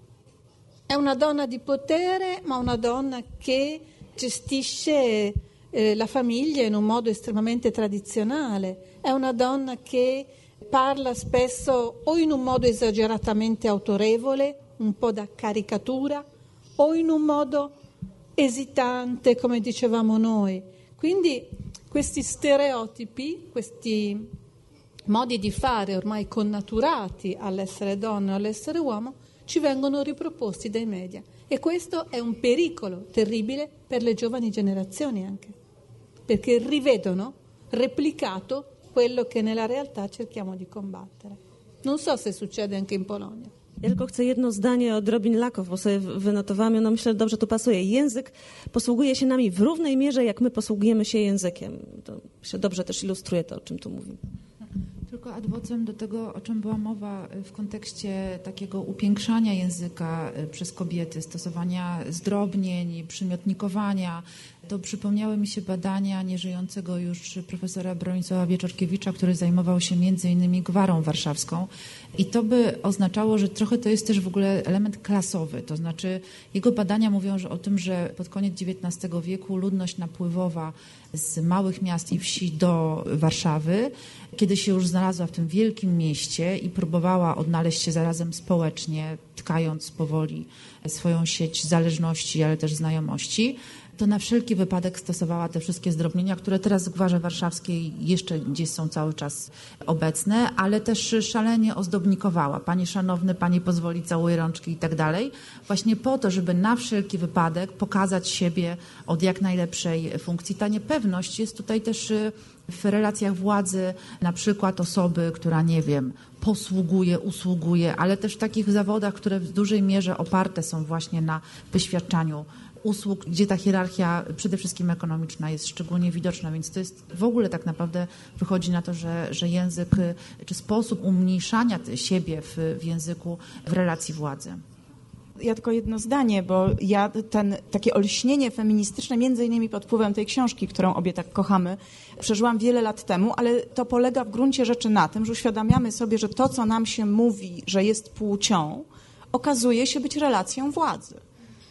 È una donna di potere, ma una donna che gestisce eh, la famiglia in un modo estremamente tradizionale. È una donna che parla spesso o in un modo esageratamente autorevole, un po' da caricatura, o in un modo esitante, come dicevamo noi. Quindi questi stereotipi, questi modi di fare ormai connaturati all'essere donna o all'essere uomo, ci vengono riproposti dai media. E questo è un pericolo terribile per le giovani generazioni anche, perché rivedono replicato quello che nella realtà cerchiamo di combattere. Non so se succede anche in Polonia. Ja tylko chcę jedno zdanie od Robin Lakow, bo sobie wynotowałam, ono myślę, dobrze tu pasuje. Język posługuje się nami w równej mierze, jak my posługujemy się językiem. To myślę, dobrze też ilustruje to, o czym tu mówimy. Tylko adwocem do tego, o czym była mowa w kontekście takiego upiększania języka y, przez kobiety, stosowania zdrobnień, przymiotnikowania, to przypomniały mi się badania nieżyjącego już profesora Bronisława Wieczorkiewicza, który zajmował się między innymi gwarą warszawską. I to by oznaczało, że trochę to jest też w ogóle element klasowy. To znaczy jego badania mówią że o tym, że pod koniec XIX wieku ludność napływowa z małych miast i wsi do Warszawy, kiedy się już znalazła w tym wielkim mieście i próbowała odnaleźć się zarazem społecznie, tkając powoli swoją sieć zależności, ale też znajomości, to na wszelki wypadek stosowała te wszystkie zdrobnienia, które teraz w Gwarze Warszawskiej jeszcze gdzieś są cały czas obecne, ale też szalenie ozdobnikowała. Panie szanowny, pani pozwoli, całuje rączki i tak dalej. Właśnie po to, żeby na wszelki wypadek pokazać siebie od jak najlepszej funkcji. Ta niepewność jest tutaj też y, w relacjach władzy, na przykład osoby, która, nie wiem, posługuje, usługuje, ale też w takich zawodach, które w dużej mierze oparte są właśnie na wyświadczaniu usług, gdzie ta hierarchia przede wszystkim ekonomiczna jest szczególnie widoczna, więc to jest w ogóle tak naprawdę wychodzi na to, że, że język czy sposób umniejszania siebie w, w języku w relacji władzy. Ja tylko jedno zdanie, bo ja ten, takie olśnienie feministyczne, między innymi pod wpływem tej książki, którą obie tak kochamy, przeżyłam wiele lat temu, ale to polega w gruncie rzeczy na tym, że uświadamiamy sobie, że to, co nam się mówi, że jest płcią, okazuje się być relacją władzy.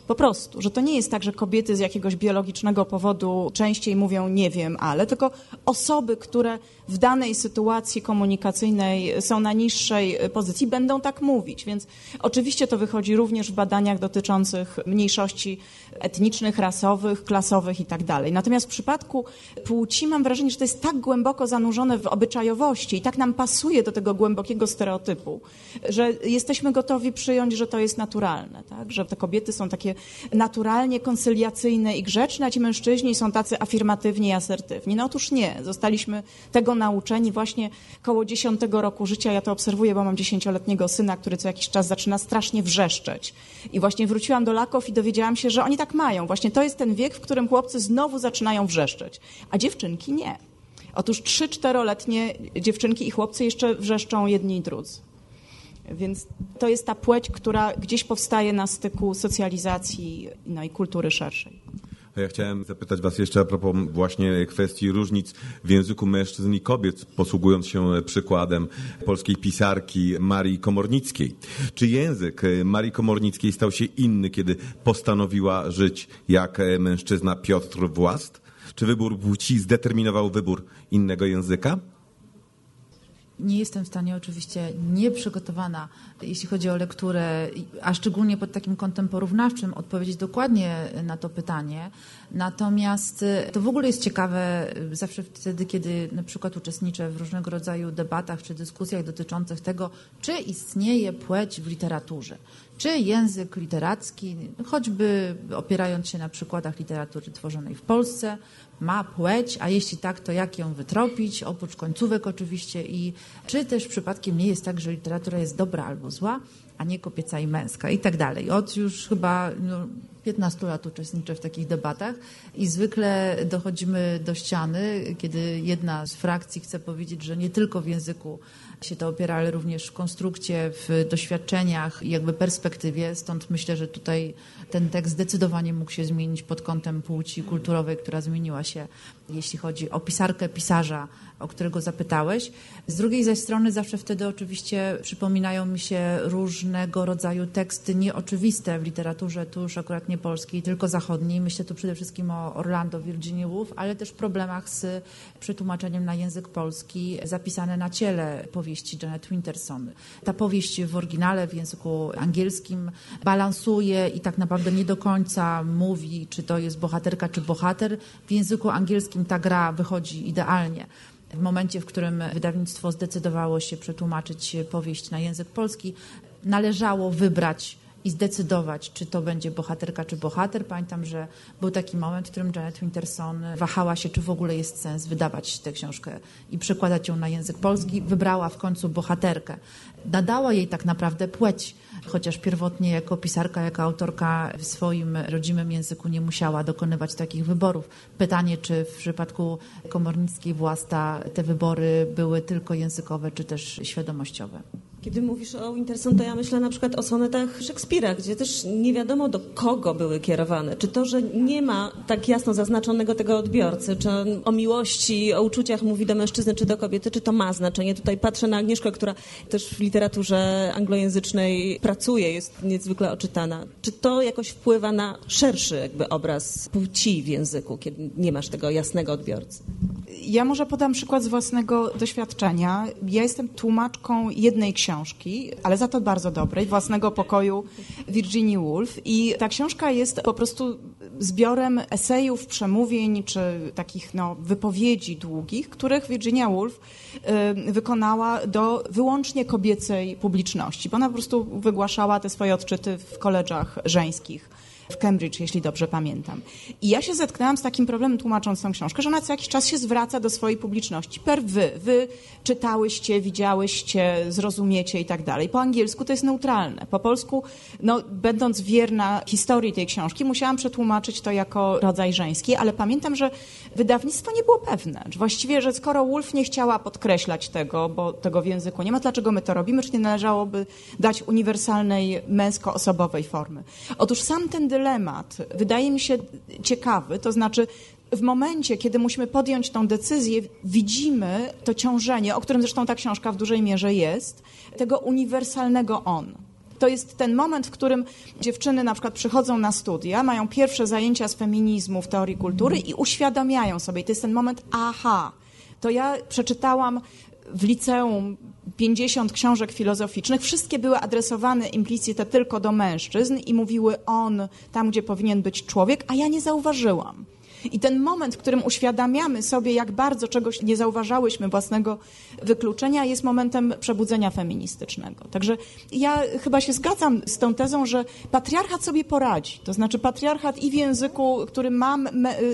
Po prostu, że to nie jest tak, że kobiety z jakiegoś biologicznego powodu częściej mówią nie wiem, ale, tylko osoby, które w danej sytuacji komunikacyjnej są na niższej pozycji, będą tak mówić. Więc oczywiście to wychodzi również w badaniach dotyczących mniejszości etnicznych, rasowych, klasowych i tak. Natomiast w przypadku płci mam wrażenie, że to jest tak głęboko zanurzone w obyczajowości i tak nam pasuje do tego głębokiego stereotypu, że jesteśmy gotowi przyjąć, że to jest naturalne, tak? że te kobiety są takie naturalnie koncyliacyjne i grzeczne, a ci mężczyźni są tacy afirmatywni i asertywni. No otóż nie. Zostaliśmy tego nauczeni właśnie koło dziesiątego roku życia. Ja to obserwuję, bo mam dziesięcioletniego syna, który co jakiś czas zaczyna strasznie wrzeszczeć. I właśnie wróciłam do Laków i dowiedziałam się, że oni tak mają. Właśnie to jest ten wiek, w którym chłopcy znowu zaczynają wrzeszczeć, a dziewczynki nie. Otóż trzy, czteroletnie dziewczynki i chłopcy jeszcze wrzeszczą jedni i drudzy. Więc to jest ta płeć, która gdzieś powstaje na styku socjalizacji no i kultury szerszej. Ja chciałem zapytać Was jeszcze a propos właśnie kwestii różnic w języku mężczyzn i kobiet, posługując się przykładem polskiej pisarki Marii Komornickiej. Czy język Marii Komornickiej stał się inny, kiedy postanowiła żyć jak mężczyzna Piotr Włast? Czy wybór płci zdeterminował wybór innego języka? Nie jestem w stanie oczywiście nieprzygotowana, jeśli chodzi o lekturę, a szczególnie pod takim kątem porównawczym, odpowiedzieć dokładnie na to pytanie. Natomiast y, to w ogóle jest ciekawe y, zawsze wtedy, kiedy na przykład uczestniczę w różnego rodzaju debatach czy dyskusjach dotyczących tego, czy istnieje płeć w literaturze. Czy język literacki, choćby opierając się na przykładach literatury tworzonej w Polsce, ma płeć, a jeśli tak, to jak ją wytropić, oprócz końcówek oczywiście i czy też przypadkiem nie jest tak, że literatura jest dobra albo zła, a nie kobieca i męska i tak dalej. Od już chyba no, 15 lat uczestniczę w takich debatach i zwykle dochodzimy do ściany, kiedy jedna z frakcji chce powiedzieć, że nie tylko w języku się to opiera, ale również w konstrukcie, w doświadczeniach i jakby perspektywie. Stąd myślę, że tutaj ten tekst zdecydowanie mógł się zmienić pod kątem płci kulturowej, która zmieniła się, jeśli chodzi o pisarkę, pisarza, o którego zapytałeś. Z drugiej zaś strony zawsze wtedy oczywiście przypominają mi się różnego rodzaju teksty nieoczywiste w literaturze. Tu już akurat nie polskiej, tylko zachodniej. Myślę tu przede wszystkim o Orlando Virginia Woolf, ale też problemach z przetłumaczeniem na język polski zapisane na ciele powieści Janet Winterson. Ta powieść w oryginale w języku angielskim balansuje i tak naprawdę nie do końca mówi, czy to jest bohaterka, czy bohater. W języku angielskim ta gra wychodzi idealnie. W momencie, w którym wydawnictwo zdecydowało się przetłumaczyć powieść na język polski, należało wybrać i zdecydować, czy to będzie bohaterka, czy bohater. Pamiętam, że był taki moment, w którym Janet Winterson wahała się, czy w ogóle jest sens wydawać tę książkę i przekładać ją na język polski. Wybrała w końcu bohaterkę. Nadała jej tak naprawdę płeć, chociaż pierwotnie jako pisarka, jako autorka w swoim rodzimym języku nie musiała dokonywać takich wyborów. Pytanie, czy w przypadku Komornickiej Własta te wybory były tylko językowe, czy też świadomościowe. Kiedy mówisz o Winterson, to ja myślę na przykład o sonetach Szekspira, gdzie też nie wiadomo do kogo były kierowane. Czy to, że nie ma tak jasno zaznaczonego tego odbiorcy, czy o miłości, o uczuciach mówi do mężczyzny czy do kobiety, czy to ma znaczenie. Tutaj patrzę na Agnieszkę, która też w literaturze anglojęzycznej pracuje, jest niezwykle oczytana. Czy to jakoś wpływa na szerszy jakby obraz płci w języku, kiedy nie masz tego jasnego odbiorcy? Ja może podam przykład z własnego doświadczenia. Ja jestem tłumaczką jednej książki, ale za to bardzo dobrej, własnego pokoju Virginia Woolf. I ta książka jest po prostu zbiorem esejów, przemówień czy takich no, wypowiedzi długich, których Virginia Woolf y, wykonała do wyłącznie kobiecej publiczności, bo ona po prostu te swoje odczyty w koleżach żeńskich w Cambridge, jeśli dobrze pamiętam. I ja się zetknęłam z takim problemem tłumacząc tę książkę, że ona co jakiś czas się zwraca do swojej publiczności. Per wy, wy czytałyście, widziałyście, zrozumiecie i tak dalej. Po angielsku to jest neutralne. Po polsku, no, będąc wierna historii tej książki, musiałam przetłumaczyć to jako rodzaj żeński, ale pamiętam, że wydawnictwo nie było pewne. Właściwie, że skoro Wolf nie chciała podkreślać tego, bo tego w języku nie ma, dlaczego my to robimy, czy nie należałoby dać uniwersalnej męsko-osobowej formy. Otóż sam ten dylemat wydaje mi się ciekawy, to znaczy w momencie, kiedy musimy podjąć tą decyzję, widzimy to ciążenie, o którym zresztą ta książka w dużej mierze jest, tego uniwersalnego on. To jest ten moment, w którym dziewczyny na przykład przychodzą na studia, mają pierwsze zajęcia z feminizmu w teorii kultury i uświadamiają sobie. To jest ten moment, aha, to ja przeczytałam w liceum 50 książek filozoficznych, wszystkie były adresowane implicite tylko do mężczyzn i mówiły on tam, gdzie powinien być człowiek, a ja nie zauważyłam. I ten moment, w którym uświadamiamy sobie, jak bardzo czegoś nie zauważałyśmy własnego wykluczenia, jest momentem przebudzenia feministycznego. Także ja chyba się zgadzam z tą tezą, że patriarchat sobie poradzi. To znaczy patriarchat i w języku, w którym mam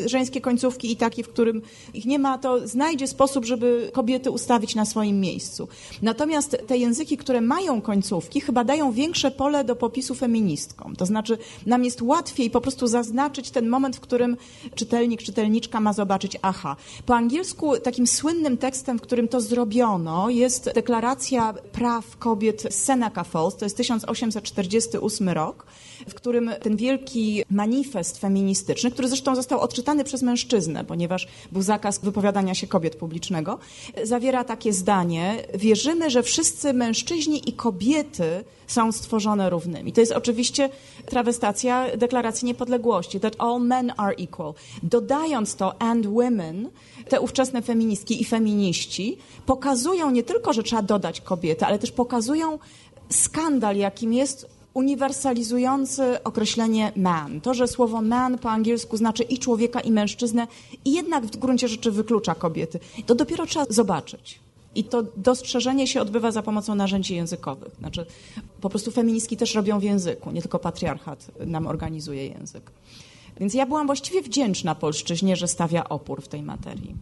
żeńskie końcówki i taki, w którym ich nie ma, to znajdzie sposób, żeby kobiety ustawić na swoim miejscu. Natomiast te języki, które mają końcówki, chyba dają większe pole do popisu feministkom. To znaczy nam jest łatwiej po prostu zaznaczyć ten moment, w którym czytelnik czytelnik, czytelniczka ma zobaczyć, aha. Po angielsku takim słynnym tekstem, w którym to zrobiono, jest deklaracja praw kobiet Seneca Falls, to jest 1848 rok, w którym ten wielki manifest feministyczny, który zresztą został odczytany przez mężczyznę, ponieważ był zakaz wypowiadania się kobiet publicznego, zawiera takie zdanie: Wierzymy, że wszyscy mężczyźni i kobiety są stworzone równymi. To jest oczywiście trawestacja deklaracji niepodległości, that all men are equal. Dodając to and women, te ówczesne feministki i feminiści pokazują nie tylko, że trzeba dodać kobiety, ale też pokazują skandal, jakim jest uniwersalizujący określenie man. To, że słowo man po angielsku znaczy i człowieka, i mężczyznę, i jednak w gruncie rzeczy wyklucza kobiety. To dopiero trzeba zobaczyć. I to dostrzeżenie się odbywa za pomocą narzędzi językowych. Znaczy, po prostu feministki też robią w języku, nie tylko patriarchat nam organizuje język. Więc ja byłam właściwie wdzięczna polszczyźnie, że stawia opór w tej materii.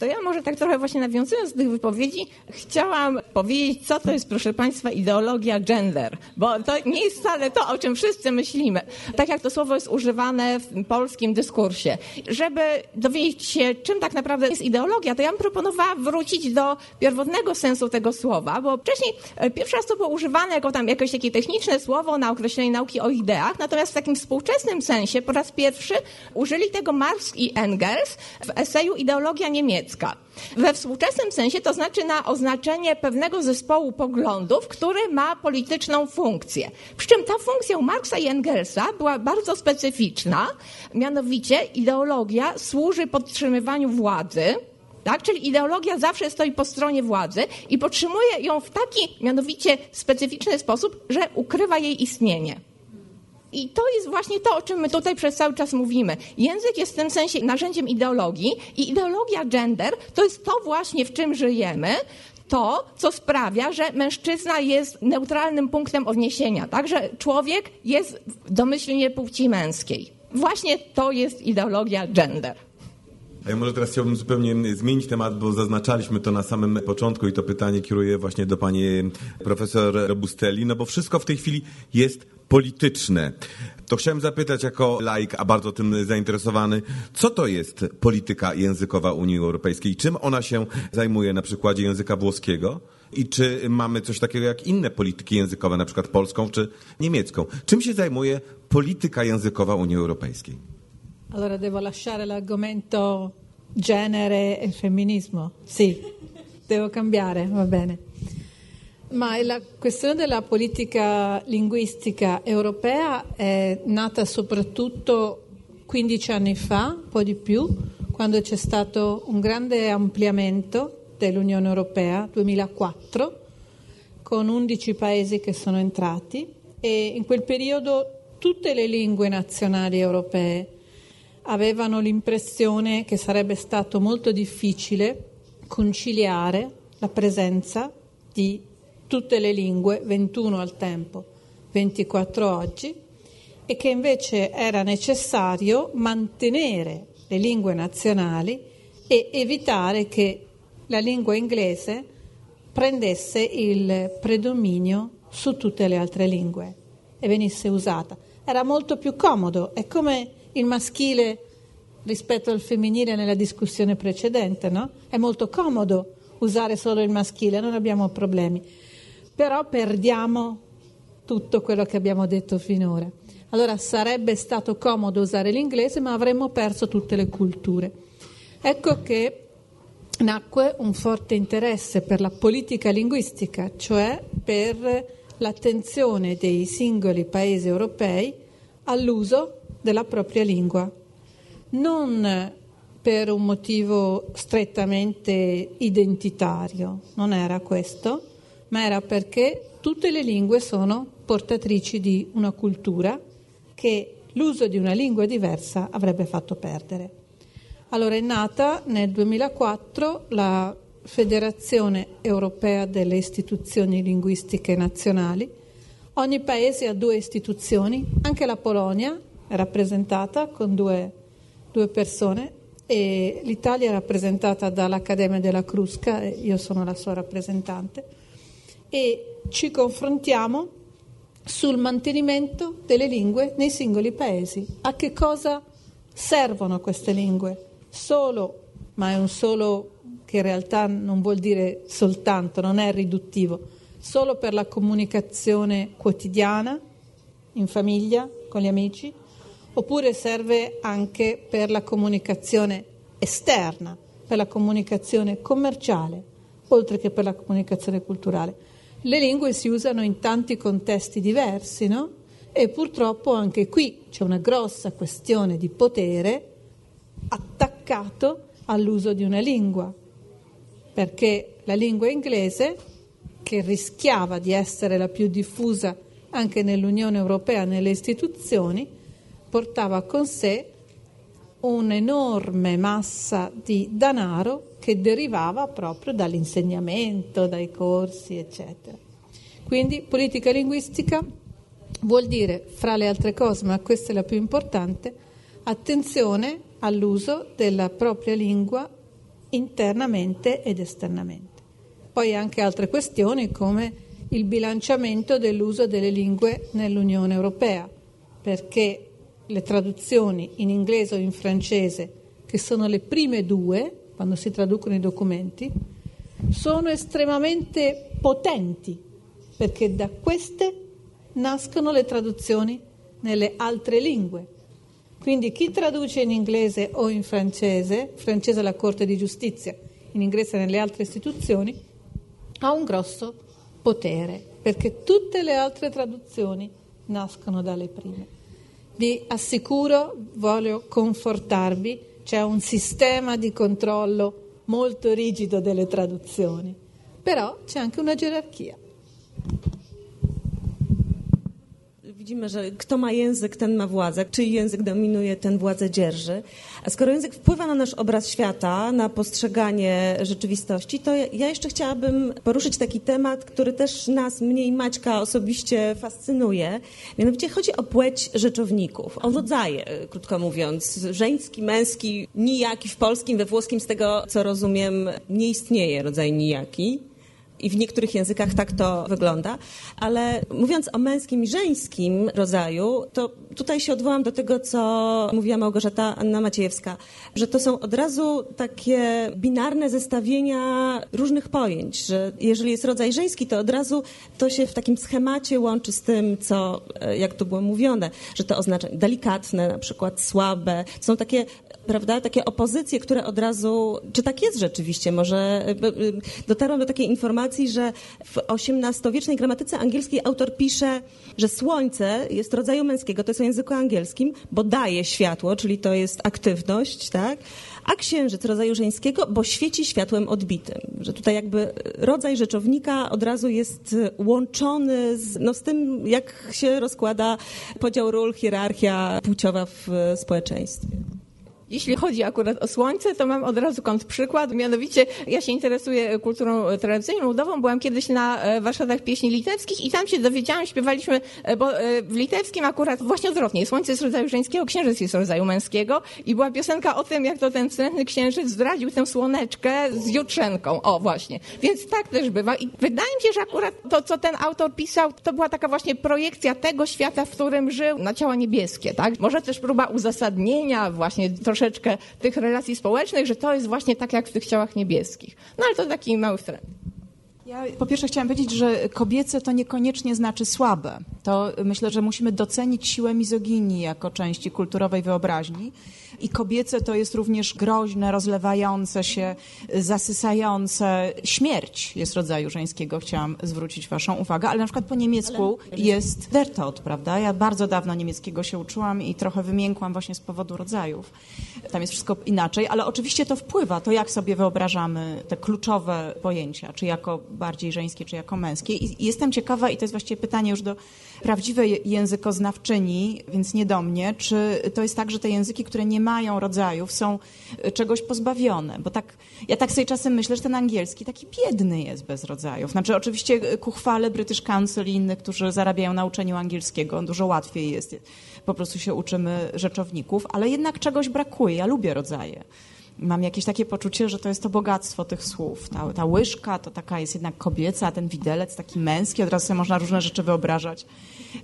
To ja może tak trochę właśnie nawiązując do tych wypowiedzi, chciałam powiedzieć, co to jest, proszę Państwa, ideologia gender. Bo to nie jest wcale to, o czym wszyscy myślimy. Tak jak to słowo jest używane w polskim dyskursie. Żeby dowiedzieć się, czym tak naprawdę jest ideologia, to ja bym proponowała wrócić do pierwotnego sensu tego słowa, bo wcześniej e, pierwszy raz to było używane jako tam jakieś takie techniczne słowo na określenie nauki o ideach, natomiast w takim współczesnym sensie po raz pierwszy użyli tego Marx i Engels w eseju Ideologia niemiecka niemiecka. We współczesnym sensie to znaczy na oznaczenie pewnego zespołu poglądów, który ma polityczną funkcję. Przy czym ta funkcja u Marksa i Engelsa była bardzo specyficzna, mianowicie ideologia służy podtrzymywaniu władzy, tak? Czyli ideologia zawsze stoi po stronie władzy i podtrzymuje ją w taki mianowicie specyficzny sposób, że ukrywa jej istnienie. I to jest właśnie to, o czym my tutaj przez cały czas mówimy. Język jest w tym sensie narzędziem ideologii i ideologia gender to jest to właśnie, w czym żyjemy, to, co sprawia, że mężczyzna jest neutralnym punktem odniesienia, tak? Że człowiek jest domyślnie płci męskiej. Właśnie to jest ideologia gender. A ja może teraz chciałbym zupełnie zmienić temat, bo zaznaczaliśmy to na samym początku i to pytanie kieruję właśnie do pani profesor Robustelli, no bo wszystko w tej chwili jest polityczne. To chciałem zapytać jako laik, a bardzo tym zainteresowany, co to jest polityka językowa Unii Europejskiej? Czym ona się zajmuje na przykładzie języka włoskiego? I czy mamy coś takiego jak inne polityki językowe, na przykład polską czy niemiecką? Czym się zajmuje polityka językowa Unii Europejskiej? Allora devo lasciare l'argomento genere e femminismo? Sì, devo cambiare, va bene. Ma la questione della politica linguistica europea è nata soprattutto 15 anni fa, un po' di più, quando c'è stato un grande ampliamento dell'Unione Europea, 2004, con 11 paesi che sono entrati e in quel periodo tutte le lingue nazionali europee avevano l'impressione che sarebbe stato molto difficile conciliare la presenza di tutte le lingue, 21 al tempo, 24 oggi, e che invece era necessario mantenere le lingue nazionali e evitare che la lingua inglese prendesse il predominio su tutte le altre lingue e venisse usata. Era molto più comodo, è come il maschile rispetto al femminile nella discussione precedente, no? È molto comodo usare solo il maschile, non abbiamo problemi però perdiamo tutto quello che abbiamo detto finora. Allora sarebbe stato comodo usare l'inglese, ma avremmo perso tutte le culture. Ecco che nacque un forte interesse per la politica linguistica, cioè per l'attenzione dei singoli paesi europei all'uso della propria lingua, non per un motivo strettamente identitario, non era questo, ma era perché tutte le lingue sono portatrici di una cultura che l'uso di una lingua diversa avrebbe fatto perdere. Allora è nata nel 2004 la Federazione Europea delle Istituzioni Linguistiche Nazionali. Ogni paese ha due istituzioni, anche la Polonia rappresentata con due, due persone e l'Italia è rappresentata dall'Accademia della Crusca io sono la sua rappresentante e ci confrontiamo sul mantenimento delle lingue nei singoli paesi. A che cosa servono queste lingue? Solo, ma è un solo che in realtà non vuol dire soltanto, non è riduttivo, solo per la comunicazione quotidiana, in famiglia, con gli amici, oppure serve anche per la comunicazione esterna, per la comunicazione commerciale, oltre che per la comunicazione culturale. Le lingue si usano in tanti contesti diversi, no? E purtroppo anche qui c'è una grossa questione di potere attaccato all'uso di una lingua, perché la lingua inglese, che rischiava di essere la più diffusa anche nell'Unione Europea, nelle istituzioni, portava con sé un'enorme massa di denaro che derivava proprio dall'insegnamento, dai corsi, eccetera. Quindi politica linguistica vuol dire, fra le altre cose, ma questa è la più importante, attenzione all'uso della propria lingua internamente ed esternamente. Poi anche altre questioni come il bilanciamento dell'uso delle lingue nell'Unione Europea, perché le traduzioni in inglese o in francese, che sono le prime due, quando si traducono i documenti, sono estremamente potenti perché da queste nascono le traduzioni nelle altre lingue. Quindi chi traduce in inglese o in francese, francese alla Corte di Giustizia, in inglese nelle altre istituzioni, ha un grosso potere, perché tutte le altre traduzioni nascono dalle prime. Vi assicuro, voglio confortarvi, c'è un sistema di controllo molto rigido delle traduzioni, però c'è anche una gerarchia. Widzimy, że kto ma język, ten ma władzę. Czyj język dominuje, ten władzę dzierży. A skoro język wpływa na nasz obraz świata, na postrzeganie rzeczywistości, to ja jeszcze chciałabym poruszyć taki temat, który też nas, mnie i Maćka osobiście fascynuje. Mianowicie chodzi o płeć rzeczowników, o rodzaje, krótko mówiąc. Żeński, męski, nijaki w polskim, we włoskim, z tego co rozumiem, nie istnieje rodzaj nijaki i w niektórych językach tak to wygląda, ale mówiąc o męskim i żeńskim rodzaju, to tutaj się odwołam do tego, co mówiła Małgorzata Anna Maciejewska, że to są od razu takie binarne zestawienia różnych pojęć, że jeżeli jest rodzaj żeński, to od razu to się w takim schemacie łączy z tym, co, e, jak to było mówione, że to oznacza delikatne, na przykład słabe. Są takie prawda, takie opozycje, które od razu, czy tak jest rzeczywiście, może e, dotarłam do takiej informacji, że w XVIII-wiecznej gramatyce angielskiej autor pisze, że słońce jest rodzaju męskiego, to jest w języku angielskim, bo daje światło, czyli to jest aktywność, tak? a księżyc rodzaju żeńskiego, bo świeci światłem odbitym. Że tutaj jakby rodzaj rzeczownika od razu jest łączony z, no z tym, jak się rozkłada podział ról, hierarchia płciowa w społeczeństwie. Jeśli chodzi akurat o słońce, to mam od razu przykład. Mianowicie ja się interesuję kulturą tradycyjną, ludową. Byłam kiedyś na e, warsztatach pieśni litewskich i tam się dowiedziałam, śpiewaliśmy, e, bo e, w litewskim akurat właśnie odwrotnie. Słońce jest rodzaju żeńskiego, księżyc jest rodzaju męskiego i była piosenka o tym, jak to ten wstrętny księżyc zdradził tę słoneczkę z jutrzenką. O, właśnie. Więc tak też bywa i wydaje mi się, że akurat to, co ten autor pisał, to była taka właśnie projekcja tego świata, w którym żył na ciała niebieskie, tak? Może też próba uzasadnienia właśnie troszeczkę troszeczkę tych relacji społecznych, że to jest właśnie tak jak w tych ciałach niebieskich. No ale to taki mały wtręt. Ja po pierwsze chciałam powiedzieć, że kobiece to niekoniecznie znaczy słabe. To myślę, że musimy docenić siłę mizoginii jako części kulturowej wyobraźni i kobiece to jest również groźne, rozlewające się, zasysające. Śmierć jest rodzaju żeńskiego, chciałam zwrócić waszą uwagę, ale na przykład po niemiecku ale... jest der Tod, prawda? Ja bardzo dawno niemieckiego się uczyłam i trochę wymiękłam właśnie z powodu rodzajów. Tam jest wszystko inaczej, ale oczywiście to wpływa, to jak sobie wyobrażamy te kluczowe pojęcia, czy jako bardziej żeńskie, czy jako męskie. I jestem ciekawa, i to jest właściwie pytanie już do prawdziwej językoznawczyni, więc nie do mnie, czy to jest tak, że te języki, które nie mają rodzajów, są e, czegoś pozbawione? Bo tak, ja tak sobie czasem myślę, że ten angielski taki biedny jest bez rodzajów. Znaczy oczywiście e, ku chwale British Council i innych, którzy zarabiają na uczeniu angielskiego, dużo łatwiej jest, po prostu się uczymy rzeczowników, ale jednak czegoś brakuje. Ja lubię rodzaje mam jakieś takie poczucie, że to jest to bogactwo tych słów. Ta, ta łyżka to taka jest jednak kobieca, a ten widelec taki męski, od razu sobie można różne rzeczy wyobrażać.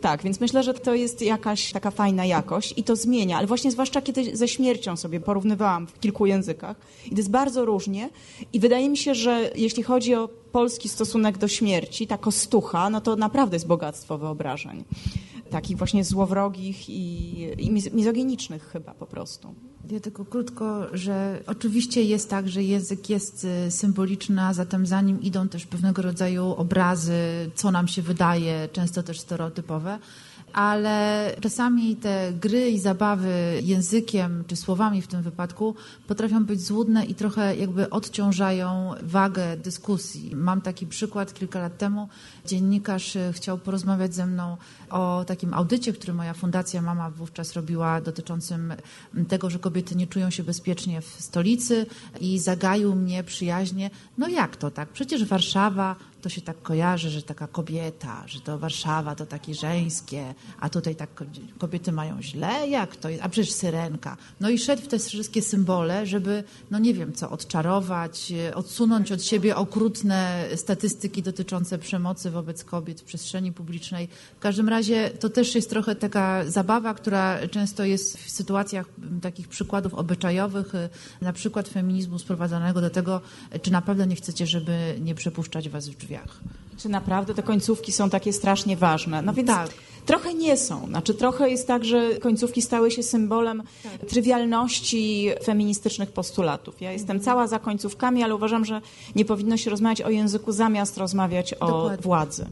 Tak, więc myślę, że to jest jakaś taka fajna jakość i to zmienia, ale właśnie zwłaszcza kiedy ze śmiercią sobie porównywałam w kilku językach i to jest bardzo różnie i wydaje mi się, że jeśli chodzi o polski stosunek do śmierci, ta kostucha, no to naprawdę jest bogactwo wyobrażeń. Takich właśnie złowrogich i, i mizogenicznych chyba po prostu. Ja tylko krótko, że oczywiście jest tak, że język jest y, symboliczny, a zatem za nim idą też pewnego rodzaju obrazy, co nam się wydaje, często też stereotypowe ale czasami te gry i zabawy językiem czy słowami w tym wypadku potrafią być złudne i trochę jakby odciążają wagę dyskusji. Mam taki przykład kilka lat temu. Dziennikarz chciał porozmawiać ze mną o takim audycie, który moja fundacja Mama wówczas robiła dotyczącym tego, że kobiety nie czują się bezpiecznie w stolicy i zagaił mnie przyjaźnie. No jak to tak? Przecież Warszawa to się tak kojarzy, że taka kobieta, że to Warszawa to takie żeńskie, a tutaj tak kobiety mają źle, jak to jest? A przecież syrenka. No i szedł w te wszystkie symbole, żeby, no nie wiem co, odczarować, odsunąć od siebie okrutne statystyki dotyczące przemocy wobec kobiet w przestrzeni publicznej. W każdym razie to też jest trochę taka zabawa, która często jest w sytuacjach takich przykładów obyczajowych, na przykład feminizmu sprowadzonego do tego, czy naprawdę nie chcecie, żeby nie przepuszczać was w drzwiach. Czy naprawdę te końcówki są takie strasznie ważne? No więc tak. trochę nie są. Znaczy trochę jest tak, że końcówki stały się symbolem tak. trywialności feministycznych postulatów. Ja jestem cała za końcówkami, ale uważam, że nie powinno się rozmawiać o języku zamiast rozmawiać o Dokładnie. władzy.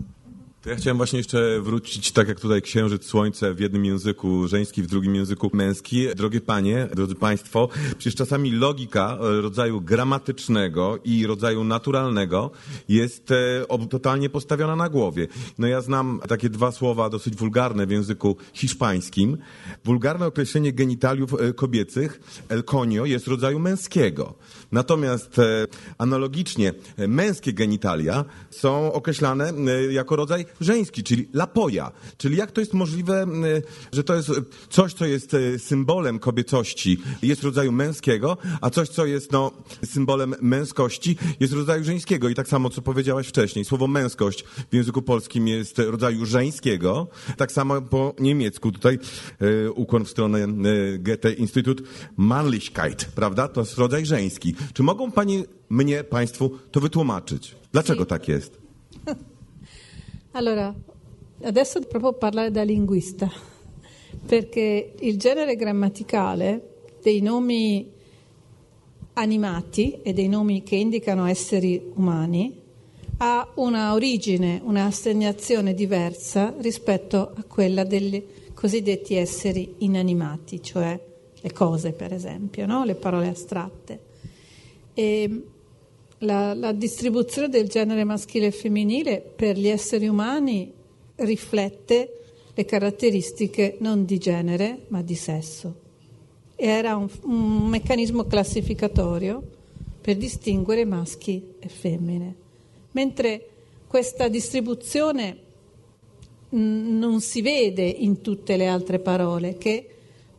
To ja chciałem właśnie jeszcze wrócić, tak jak tutaj księżyc, słońce w jednym języku żeński, w drugim języku męski. Drogie panie, drodzy państwo, przecież czasami logika e, rodzaju gramatycznego i rodzaju naturalnego jest e, totalnie postawiona na głowie. No ja znam takie dwa słowa dosyć wulgarne w języku hiszpańskim. Wulgarne określenie genitaliów e, kobiecych, el conio, jest rodzaju męskiego. Natomiast analogicznie męskie genitalia są określane jako rodzaj żeński, czyli lapoja. Czyli jak to jest możliwe, że to jest coś, co jest e, symbolem kobiecości, jest rodzaju męskiego, a coś, co jest no, symbolem męskości, jest rodzaju żeńskiego. I tak samo, co powiedziałaś wcześniej, słowo męskość w języku polskim jest rodzaju żeńskiego. Tak samo po niemiecku tutaj e, ukłon w stronę e, Goethe Instytut Mannlichkeit, prawda? To jest rodzaj żeński. Czy mogą Pani mnie, Państwu to wytłumaczyć? Dlaczego tak jest? Allora, adesso proprio parlare da linguista, perché il genere grammaticale dei nomi animati e dei nomi che indicano esseri umani ha una origine, un'assegnazione diversa rispetto a quella degli cosiddetti esseri inanimati, cioè le cose per esempio, no? le parole astratte. E la, la distribuzione del genere maschile e femminile per gli esseri umani riflette le caratteristiche non di genere ma di sesso. Era un, un meccanismo classificatorio per distinguere maschi e femmine, mentre questa distribuzione non si vede in tutte le altre parole che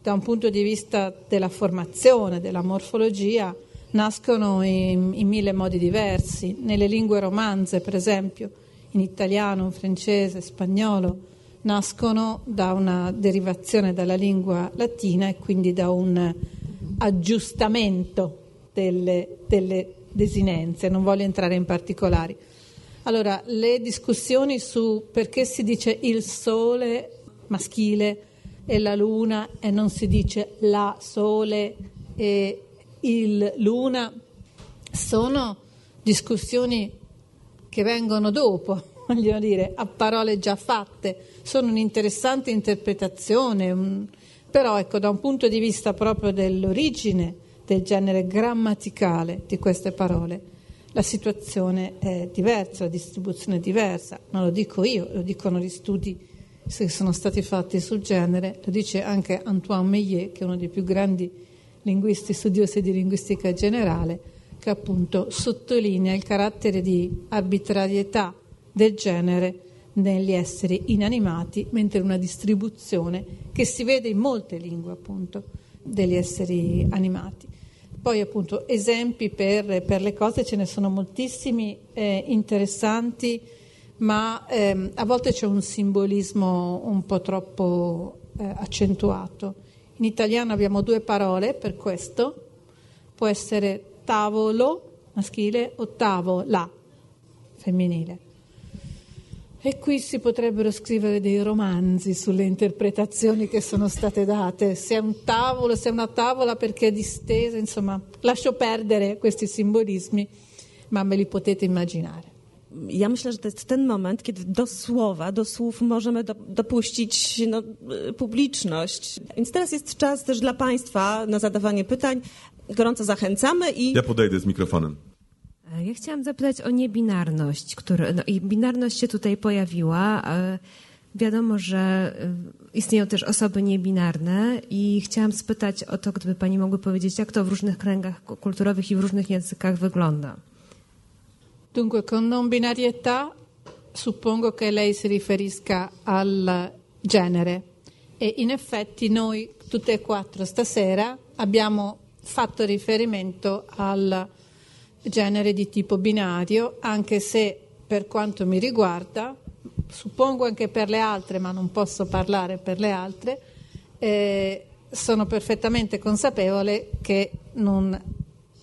da un punto di vista della formazione, della morfologia, nascono in, in, mille modi diversi. Nelle lingue romanze, per esempio, in italiano, francese, spagnolo, nascono da una derivazione dalla lingua latina e quindi da un aggiustamento delle, delle desinenze. Non voglio entrare in particolari. Allora, le discussioni su perché si dice il sole maschile e la luna e non si dice la sole e il Luna sono discussioni che vengono dopo, (laughs) voglio dire, a parole già fatte, sono un'interessante interpretazione, un... però ecco, da un punto di vista proprio dell'origine del genere grammaticale di queste parole, la situazione è diversa, la distribuzione è diversa, non lo dico io, lo dicono gli studi che sono stati fatti sul genere, lo dice anche Antoine Meillet, che è uno dei più grandi linguisti studiosi di linguistica generale, che appunto sottolinea il carattere di arbitrarietà del genere negli esseri inanimati, mentre una distribuzione che si vede in molte lingue appunto degli esseri animati. Poi appunto esempi per, per le cose ce ne sono moltissimi eh, interessanti, ma ehm, a volte c'è un simbolismo un po' troppo eh, accentuato. In italiano abbiamo due parole per questo, può essere tavolo maschile o tavola femminile. E qui si potrebbero scrivere dei romanzi sulle interpretazioni che sono state date, se è un tavolo, se è una tavola perché è distesa, insomma, lascio perdere questi simbolismi, ma me li potete immaginare. Ja myślę, że to jest ten moment, kiedy do słowa, do słów możemy do, dopuścić no, publiczność. Więc teraz jest czas też dla Państwa na zadawanie pytań. Gorąco zachęcamy i... Ja podejdę z mikrofonem. Ja chciałam zapytać o niebinarność, który, no i binarność się tutaj pojawiła. Wiadomo, że y, istnieją też osoby niebinarne i chciałam spytać o to, gdyby Pani mogły powiedzieć, jak to w różnych kręgach kulturowych i w różnych językach wygląda. Dunque, con non binarietà suppongo che lei si riferisca al genere. E in effetti noi tutte e quattro stasera abbiamo fatto riferimento al genere di tipo binario, anche se per quanto mi riguarda, suppongo anche per le altre, ma non posso parlare per le altre, eh, sono perfettamente consapevole che non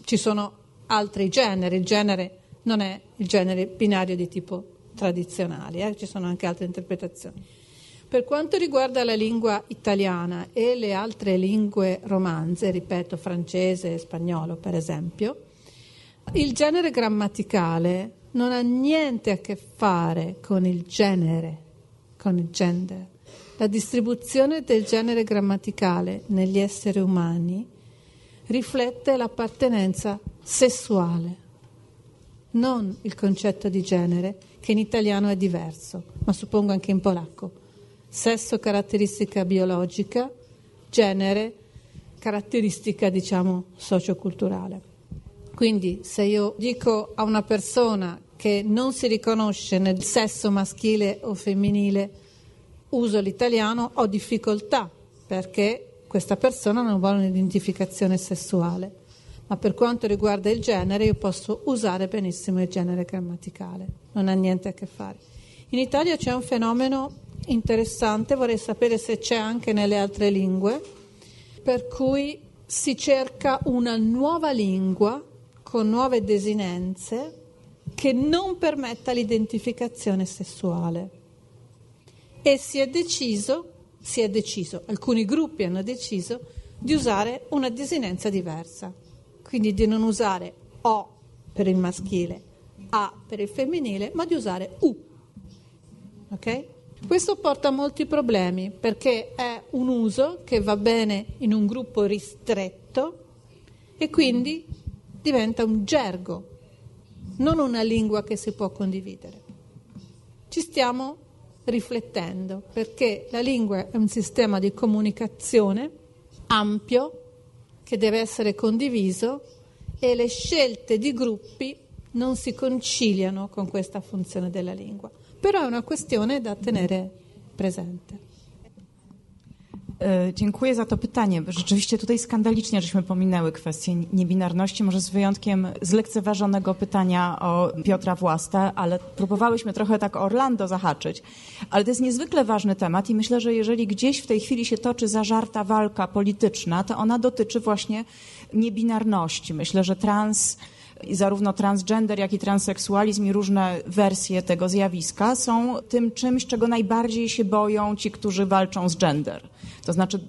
ci sono altri generi, il genere non è il genere binario di tipo tradizionale, eh? ci sono anche altre interpretazioni. Per quanto riguarda la lingua italiana e le altre lingue romanze, ripeto francese e spagnolo per esempio, il genere grammaticale non ha niente a che fare con il genere, con il gender. La distribuzione del genere grammaticale negli esseri umani riflette l'appartenenza sessuale, non il concetto di genere, che in italiano è diverso, ma suppongo anche in polacco. Sesso caratteristica biologica, genere caratteristica, diciamo, socioculturale. Quindi se io dico a una persona che non si riconosce nel sesso maschile o femminile, uso l'italiano, ho difficoltà perché questa persona non vuole un'identificazione sessuale. Ma per quanto riguarda il genere, io posso usare benissimo il genere grammaticale, non ha niente a che fare. In Italia c'è un fenomeno interessante, vorrei sapere se c'è anche nelle altre lingue, per cui si cerca una nuova lingua con nuove desinenze che non permetta l'identificazione sessuale. E si è deciso, si è deciso, alcuni gruppi hanno deciso di usare una desinenza diversa, quindi di non usare O per il maschile, A per il femminile, ma di usare U. Ok? Questo porta a molti problemi perché è un uso che va bene in un gruppo ristretto e quindi diventa un gergo, non una lingua che si può condividere. Ci stiamo riflettendo perché la lingua è un sistema di comunicazione ampio che deve essere condiviso e le scelte di gruppi non si conciliano con questa funzione della lingua però è una questione da tenere presente. E, dziękuję za to pytanie. Rzeczywiście tutaj skandalicznie żeśmy pominęły kwestię niebinarności, może z wyjątkiem zlekceważonego pytania o Piotra Własta, ale próbowałyśmy trochę tak Orlando zahaczyć. Ale to jest niezwykle ważny temat i myślę, że jeżeli gdzieś w tej chwili się toczy zażarta walka polityczna, to ona dotyczy właśnie niebinarności. Myślę, że trans zarówno transgender, jak i transseksualizm i różne wersje tego zjawiska są tym czymś, czego najbardziej się boją ci, którzy walczą z gender. To znaczy,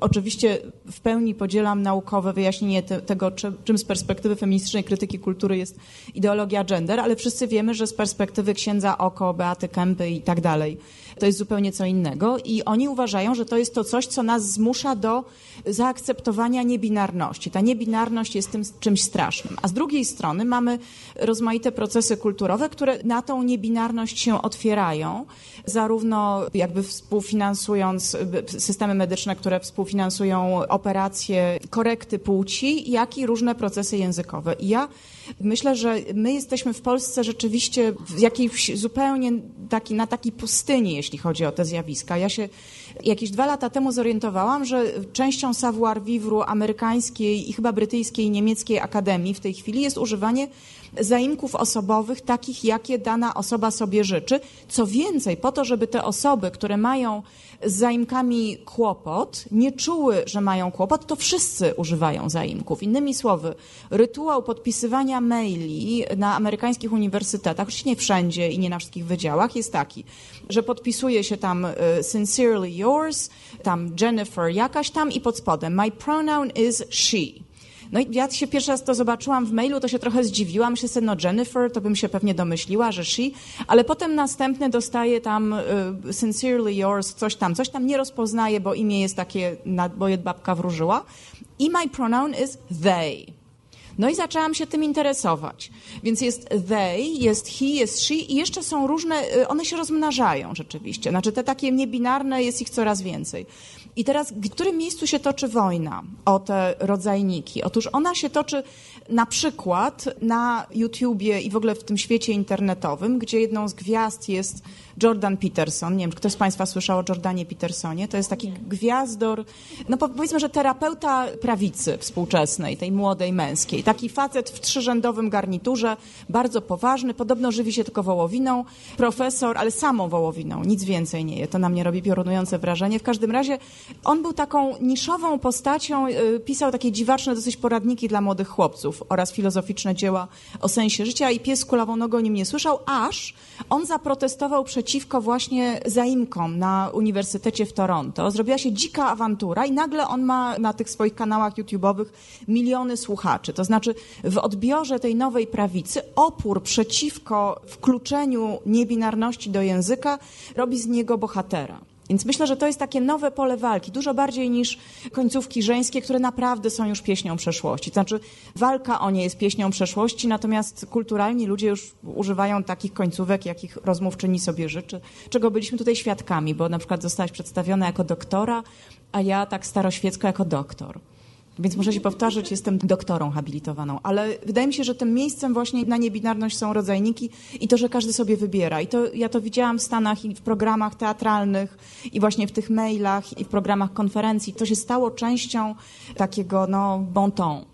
oczywiście w pełni podzielam naukowe wyjaśnienie te, tego, czy, czym z perspektywy feministycznej krytyki kultury jest ideologia gender, ale wszyscy wiemy, że z perspektywy księdza Oko, Beaty Kępy i tak dalej, to jest zupełnie co innego i oni uważają, że to jest to coś, co nas zmusza do zaakceptowania niebinarności. Ta niebinarność jest tym czymś strasznym. A z drugiej strony mamy rozmaite procesy kulturowe, które na tą niebinarność się otwierają, zarówno jakby współfinansując systemy medyczne, które współfinansują operacje korekty płci, jak i różne procesy językowe. I ja myślę, że my jesteśmy w Polsce rzeczywiście w jakiejś zupełnie taki, na takiej pustyni, jeśli chodzi o te zjawiska. Ja się jakieś dwa lata temu zorientowałam, że częścią savoir vivre amerykańskiej i chyba brytyjskiej i niemieckiej akademii w tej chwili jest używanie zaimków osobowych takich, jakie dana osoba sobie życzy. Co więcej, po to, żeby te osoby, które mają z zaimkami kłopot, nie czuły, że mają kłopot, to wszyscy używają zaimków. Innymi słowy, rytuał podpisywania maili na amerykańskich uniwersytetach, oczywiście nie wszędzie i nie na wszystkich wydziałach, jest taki, że podpisuje się tam y, sincerely yours, tam Jennifer jakaś tam i pod spodem my pronoun is she. No i ja się pierwszy raz to zobaczyłam w mailu, to się trochę zdziwiłam. Sobie, no Jennifer, to bym się pewnie domyśliła, że she, ale potem następne dostaje tam y, sincerely yours, coś tam, coś tam nie rozpoznaje, bo imię jest takie, bo babka wróżyła. I my pronoun is they. No i zaczęłam się tym interesować. Więc jest they, jest he, jest she i jeszcze są różne, y, one się rozmnażają rzeczywiście. Znaczy te takie niebinarne, jest ich coraz więcej. I teraz, w którym miejscu się toczy wojna o te rodzajniki? Otóż ona się toczy na przykład na YouTubie i w ogóle w tym świecie internetowym, gdzie jedną z gwiazd jest Jordan Peterson. Nie wiem, czy ktoś z Państwa słyszał o Jordanie Petersonie. To jest taki Nie. gwiazdor, no powiedzmy, że terapeuta prawicy współczesnej, tej młodej męskiej. Taki facet w trzyrzędowym garniturze, bardzo poważny, podobno żywi się tylko wołowiną. Profesor, ale samą wołowiną, nic więcej nie je. To na mnie robi piorunujące wrażenie. W każdym razie on był taką niszową postacią, y, pisał takie dziwaczne dosyć poradniki dla młodych chłopców oraz filozoficzne dzieła o sensie życia i pies kulawą nogą o nim nie słyszał, aż on zaprotestował przeciwko przeciwko właśnie zaimkom na Uniwersytecie w Toronto. Zrobiła się dzika awantura i nagle on ma na tych swoich kanałach YouTube'owych miliony słuchaczy. To znaczy w odbiorze tej nowej prawicy opór przeciwko wkluczeniu niebinarności do języka robi z niego bohatera. Więc myślę, że to jest takie nowe pole walki, dużo bardziej niż końcówki żeńskie, które naprawdę są już pieśnią przeszłości. To znaczy walka o nie jest pieśnią przeszłości, natomiast kulturalni ludzie już używają takich końcówek, jakich rozmówczyni sobie życzy, czego byliśmy tutaj świadkami, bo na przykład zostałaś przedstawiona jako doktora, a ja tak staroświecko jako doktor. Więc muszę się powtarzać, jestem doktorą habilitowaną, ale wydaje mi się, że tym miejscem właśnie na niebinarność są rodzajniki i to, że każdy sobie wybiera. I to ja to widziałam w Stanach i w programach teatralnych i właśnie w tych mailach i w programach konferencji. To się stało częścią takiego no bon ton.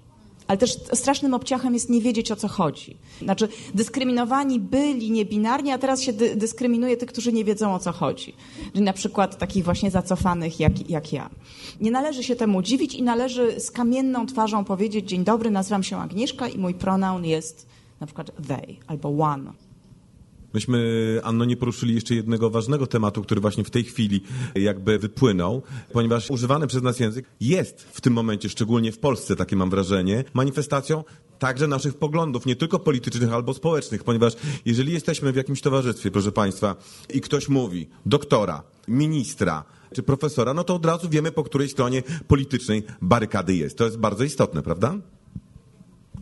Ale też strasznym obciachem jest nie wiedzieć, o co chodzi. Znaczy, dyskryminowani byli niebinarni, a teraz się dy dyskryminuje tych, którzy nie wiedzą, o co chodzi. Czyli na przykład takich właśnie zacofanych jak, jak ja. Nie należy się temu dziwić i należy z kamienną twarzą powiedzieć, dzień dobry, nazywam się Agnieszka i mój pronoun jest na przykład they albo one. Myśmy, Anno, nie poruszyli jeszcze jednego ważnego tematu, który właśnie w tej chwili jakby wypłynął, ponieważ używany przez nas język jest w tym momencie, szczególnie w Polsce, takie mam wrażenie, manifestacją także naszych poglądów, nie tylko politycznych albo społecznych, ponieważ jeżeli jesteśmy w jakimś towarzystwie, proszę Państwa, i ktoś mówi doktora, ministra czy profesora, no to od razu wiemy, po której stronie politycznej barykady jest. To jest bardzo istotne, prawda?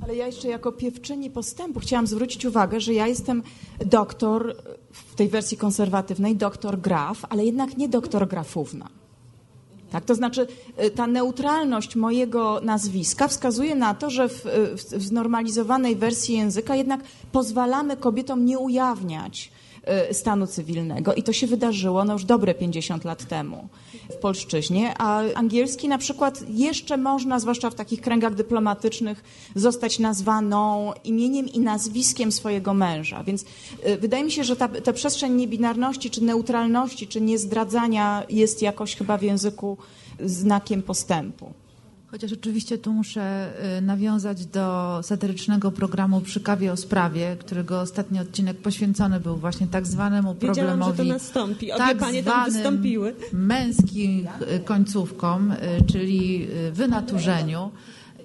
Ale ja jeszcze jako piewczyni postępu chciałam zwrócić uwagę, że ja jestem doktor w tej wersji konserwatywnej, doktor Graf, ale jednak nie doktor Grafówna. Tak, to znaczy y, ta neutralność mojego nazwiska wskazuje na to, że w, w, w znormalizowanej wersji języka jednak pozwalamy kobietom nie ujawniać stanu cywilnego. I to się wydarzyło no już dobre 50 lat temu w polszczyźnie, a angielski na przykład jeszcze można, zwłaszcza w takich kręgach dyplomatycznych, zostać nazwaną imieniem i nazwiskiem swojego męża. Więc y, wydaje mi się, że ta, ta przestrzeń niebinarności, czy neutralności, czy niezdradzania jest jakoś chyba w języku znakiem postępu. Chociaż oczywiście tu muszę y, nawiązać do satyrycznego programu Przy kawie o sprawie, którego ostatni odcinek poświęcony był właśnie tak zwanemu Wiedziałam, problemowi. że to nastąpi. Obie tak panie tam wystąpiły. męskim y, końcówkom, y, czyli wynaturzeniu.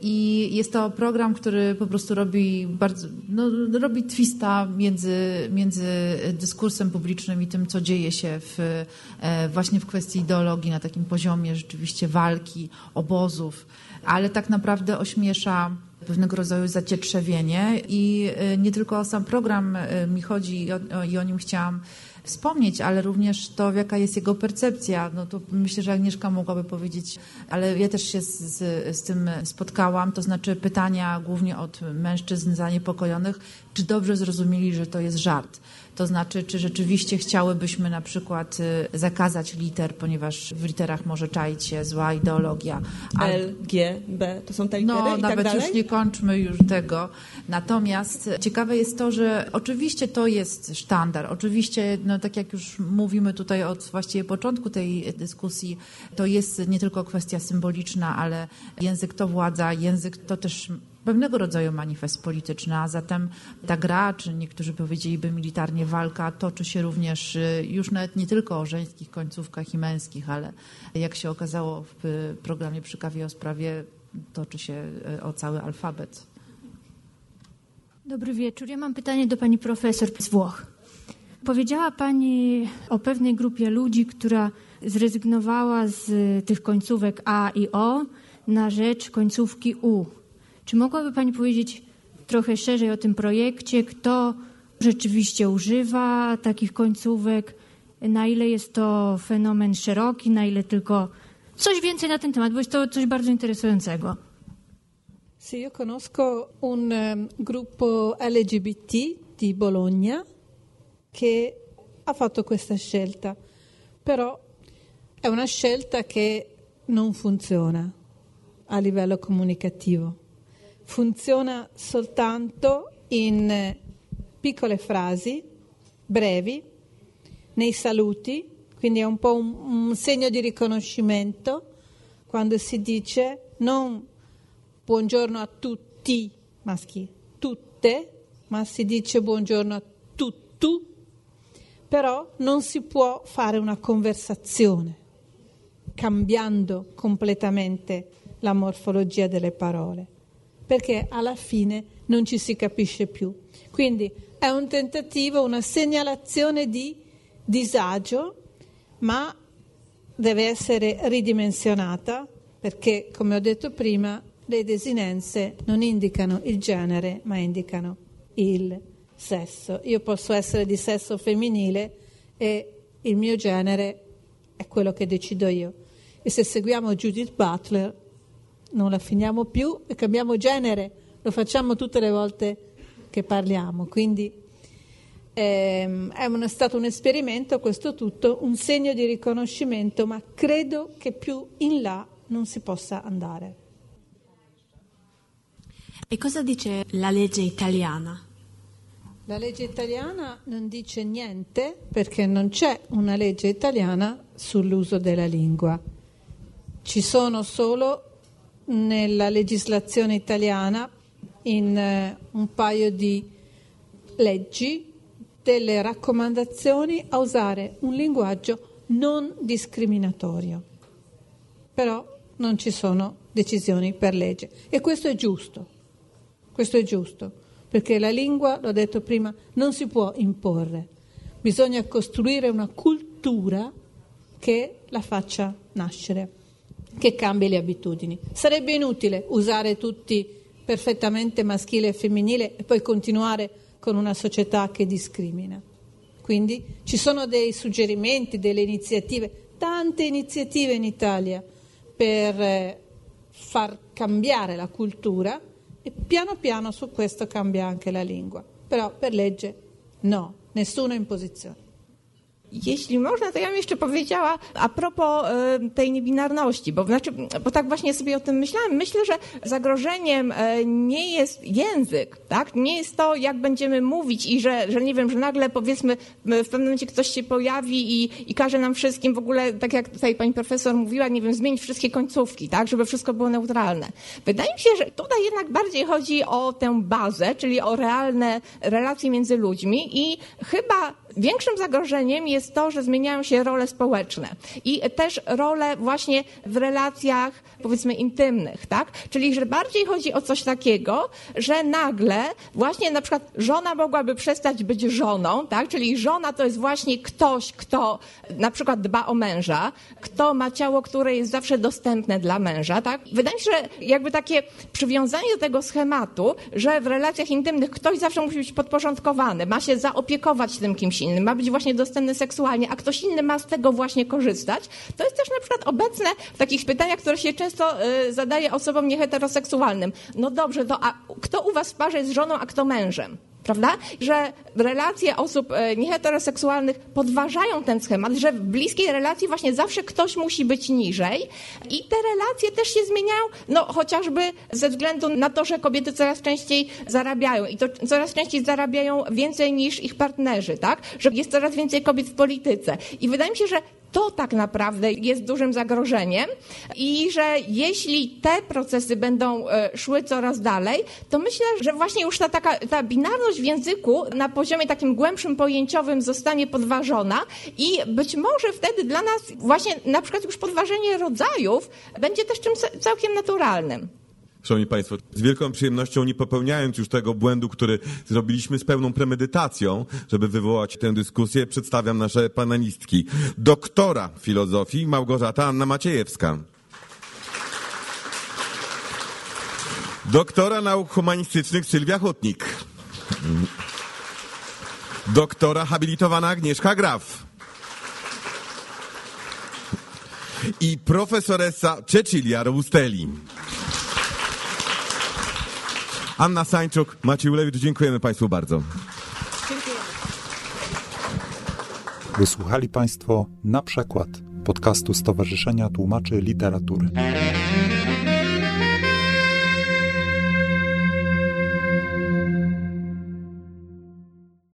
I jest to program, który po prostu robi bardzo, no, robi twista między, między dyskursem publicznym i tym, co dzieje się w, e, właśnie w kwestii ideologii na takim poziomie rzeczywiście walki, obozów, ale tak naprawdę ośmiesza pewnego rodzaju zacietrzewienie i e, nie tylko o sam program e, mi chodzi i o, i o nim chciałam wspomnieć, ale również to, jaka jest jego percepcja. No to myślę, że Agnieszka mogłaby powiedzieć, ale ja też się z, z, tym spotkałam, to znaczy pytania głównie od mężczyzn zaniepokojonych, czy dobrze zrozumieli, że to jest żart. To znaczy, czy rzeczywiście chciałybyśmy na przykład y, zakazać liter, ponieważ w literach może czaić się zła ideologia. L, G, B, to są te litery No, i nawet tak już nie kończmy już tego. Natomiast ciekawe jest to, że oczywiście to jest sztandar. Oczywiście, no, tak jak już mówimy tutaj od właściwie początku tej dyskusji, to jest nie tylko kwestia symboliczna, ale język to władza, język to też pewnego rodzaju manifest polityczny, a zatem ta gra, czy niektórzy powiedzieliby militarnie walka, toczy się również y, już nawet nie tylko o żeńskich końcówkach i męskich, ale jak się okazało w programie przy kawie o sprawie, toczy się y, o cały alfabet. Dobry wieczór. Ja mam pytanie do pani profesor z Włoch. Powiedziała pani o pewnej grupie ludzi, która zrezygnowała z tych końcówek A i O na rzecz końcówki U. Czy mogłaby pani powiedzieć trochę szerzej o tym projekcie? Kto rzeczywiście używa takich końcówek? Na ile jest to fenomen szeroki, na ile tylko coś więcej na ten temat, bo jest to coś bardzo interesującego. Sì, io conosco un um, gruppo LGBT di Bologna che ha fatto questa scelta, però è una scelta che non funziona a livello comunicativo. Funziona soltanto in eh, piccole frasi, brevi, nei saluti, quindi è un po' un, un segno di riconoscimento quando si dice non buongiorno a tutti maschi, tutte, ma si dice buongiorno a tutto, però non si può fare una conversazione cambiando completamente la morfologia delle parole, perché alla fine non ci si capisce più. Quindi è un tentativo, una segnalazione di disagio, ma deve essere ridimensionata perché, come ho detto prima, le desinenze non indicano il genere, ma indicano il sesso. Io posso essere di sesso femminile e il mio genere è quello che decido io. E se seguiamo Judith Butler non la finiamo più e cambiamo genere, lo facciamo tutte le volte che parliamo. Quindi ehm, è un, stato un esperimento, questo tutto, un segno di riconoscimento, ma credo che più in là non si possa andare. E cosa dice la legge italiana? La legge italiana non dice niente perché non c'è una legge italiana sull'uso della lingua. Ci sono solo nella legislazione italiana in eh, un paio di leggi delle raccomandazioni a usare un linguaggio non discriminatorio. Però non ci sono decisioni per legge e questo è giusto. Questo è giusto, perché la lingua, l'ho detto prima, non si può imporre. Bisogna costruire una cultura che la faccia nascere che cambi le abitudini. Sarebbe inutile usare tutti perfettamente maschile e femminile e poi continuare con una società che discrimina. Quindi ci sono dei suggerimenti, delle iniziative, tante iniziative in Italia per eh, far cambiare la cultura e piano piano su questo cambia anche la lingua. Però per legge no, nessuna imposizione. Jeśli można, to ja bym jeszcze powiedziała a propos e, tej niebinarności, bo, znaczy, bo tak właśnie sobie o tym myślałam. Myślę, że zagrożeniem e, nie jest język, tak? Nie jest to, jak będziemy mówić i że, że nie wiem, że nagle powiedzmy w pewnym momencie ktoś się pojawi i, i każe nam wszystkim w ogóle, tak jak tutaj pani profesor mówiła, nie wiem, zmienić wszystkie końcówki, tak? Żeby wszystko było neutralne. Wydaje mi się, że tutaj jednak bardziej chodzi o tę bazę, czyli o realne relacje między ludźmi i chyba Większym zagrożeniem jest to, że zmieniają się role społeczne i też role właśnie w relacjach, powiedzmy, intymnych, tak? Czyli, że bardziej chodzi o coś takiego, że nagle właśnie na przykład żona mogłaby przestać być żoną, tak? Czyli żona to jest właśnie ktoś, kto na przykład dba o męża, kto ma ciało, które jest zawsze dostępne dla męża, tak? Wydaje mi się, że jakby takie przywiązanie do tego schematu, że w relacjach intymnych ktoś zawsze musi być podporządkowany, ma się zaopiekować tym kimś ma być właśnie dostępny seksualnie, a ktoś inny ma z tego właśnie korzystać. To jest też na przykład obecne w takich pytaniach, które się często y, zadaje osobom nieheteroseksualnym. No dobrze, to a kto u was w parze jest żoną, a kto mężem? Prawda? Że relacje osób e, nieheteroseksualnych podważają ten schemat, że w bliskiej relacji właśnie zawsze ktoś musi być niżej i te relacje też się zmieniają, no chociażby ze względu na to, że kobiety coraz częściej zarabiają i to coraz częściej zarabiają więcej niż ich partnerzy, tak? Że jest coraz więcej kobiet w polityce. I wydaje mi się, że to tak naprawdę jest dużym zagrożeniem i że jeśli te procesy będą e, szły coraz dalej, to myślę, że właśnie już ta taka ta binarność w języku na poziomie takim głębszym pojęciowym zostanie podważona i być może wtedy dla nas właśnie na przykład już podważenie rodzajów będzie też czymś całkiem naturalnym. Szanowni Państwo, z wielką przyjemnością, nie popełniając już tego błędu, który zrobiliśmy z pełną premedytacją, żeby wywołać tę dyskusję, przedstawiam nasze panelistki. Doktora filozofii Małgorzata Anna Maciejewska. Doktora nauk humanistycznych Sylwia Hutnik. Doktora habilitowana Agnieszka Graf. I profesoressa Cecilia Robustelli. Anna Sańczuk, Maciej Ulewicz, dziękujemy Państwu bardzo. Wysłuchali Państwo na przykład podcastu Stowarzyszenia Tłumaczy Literatury.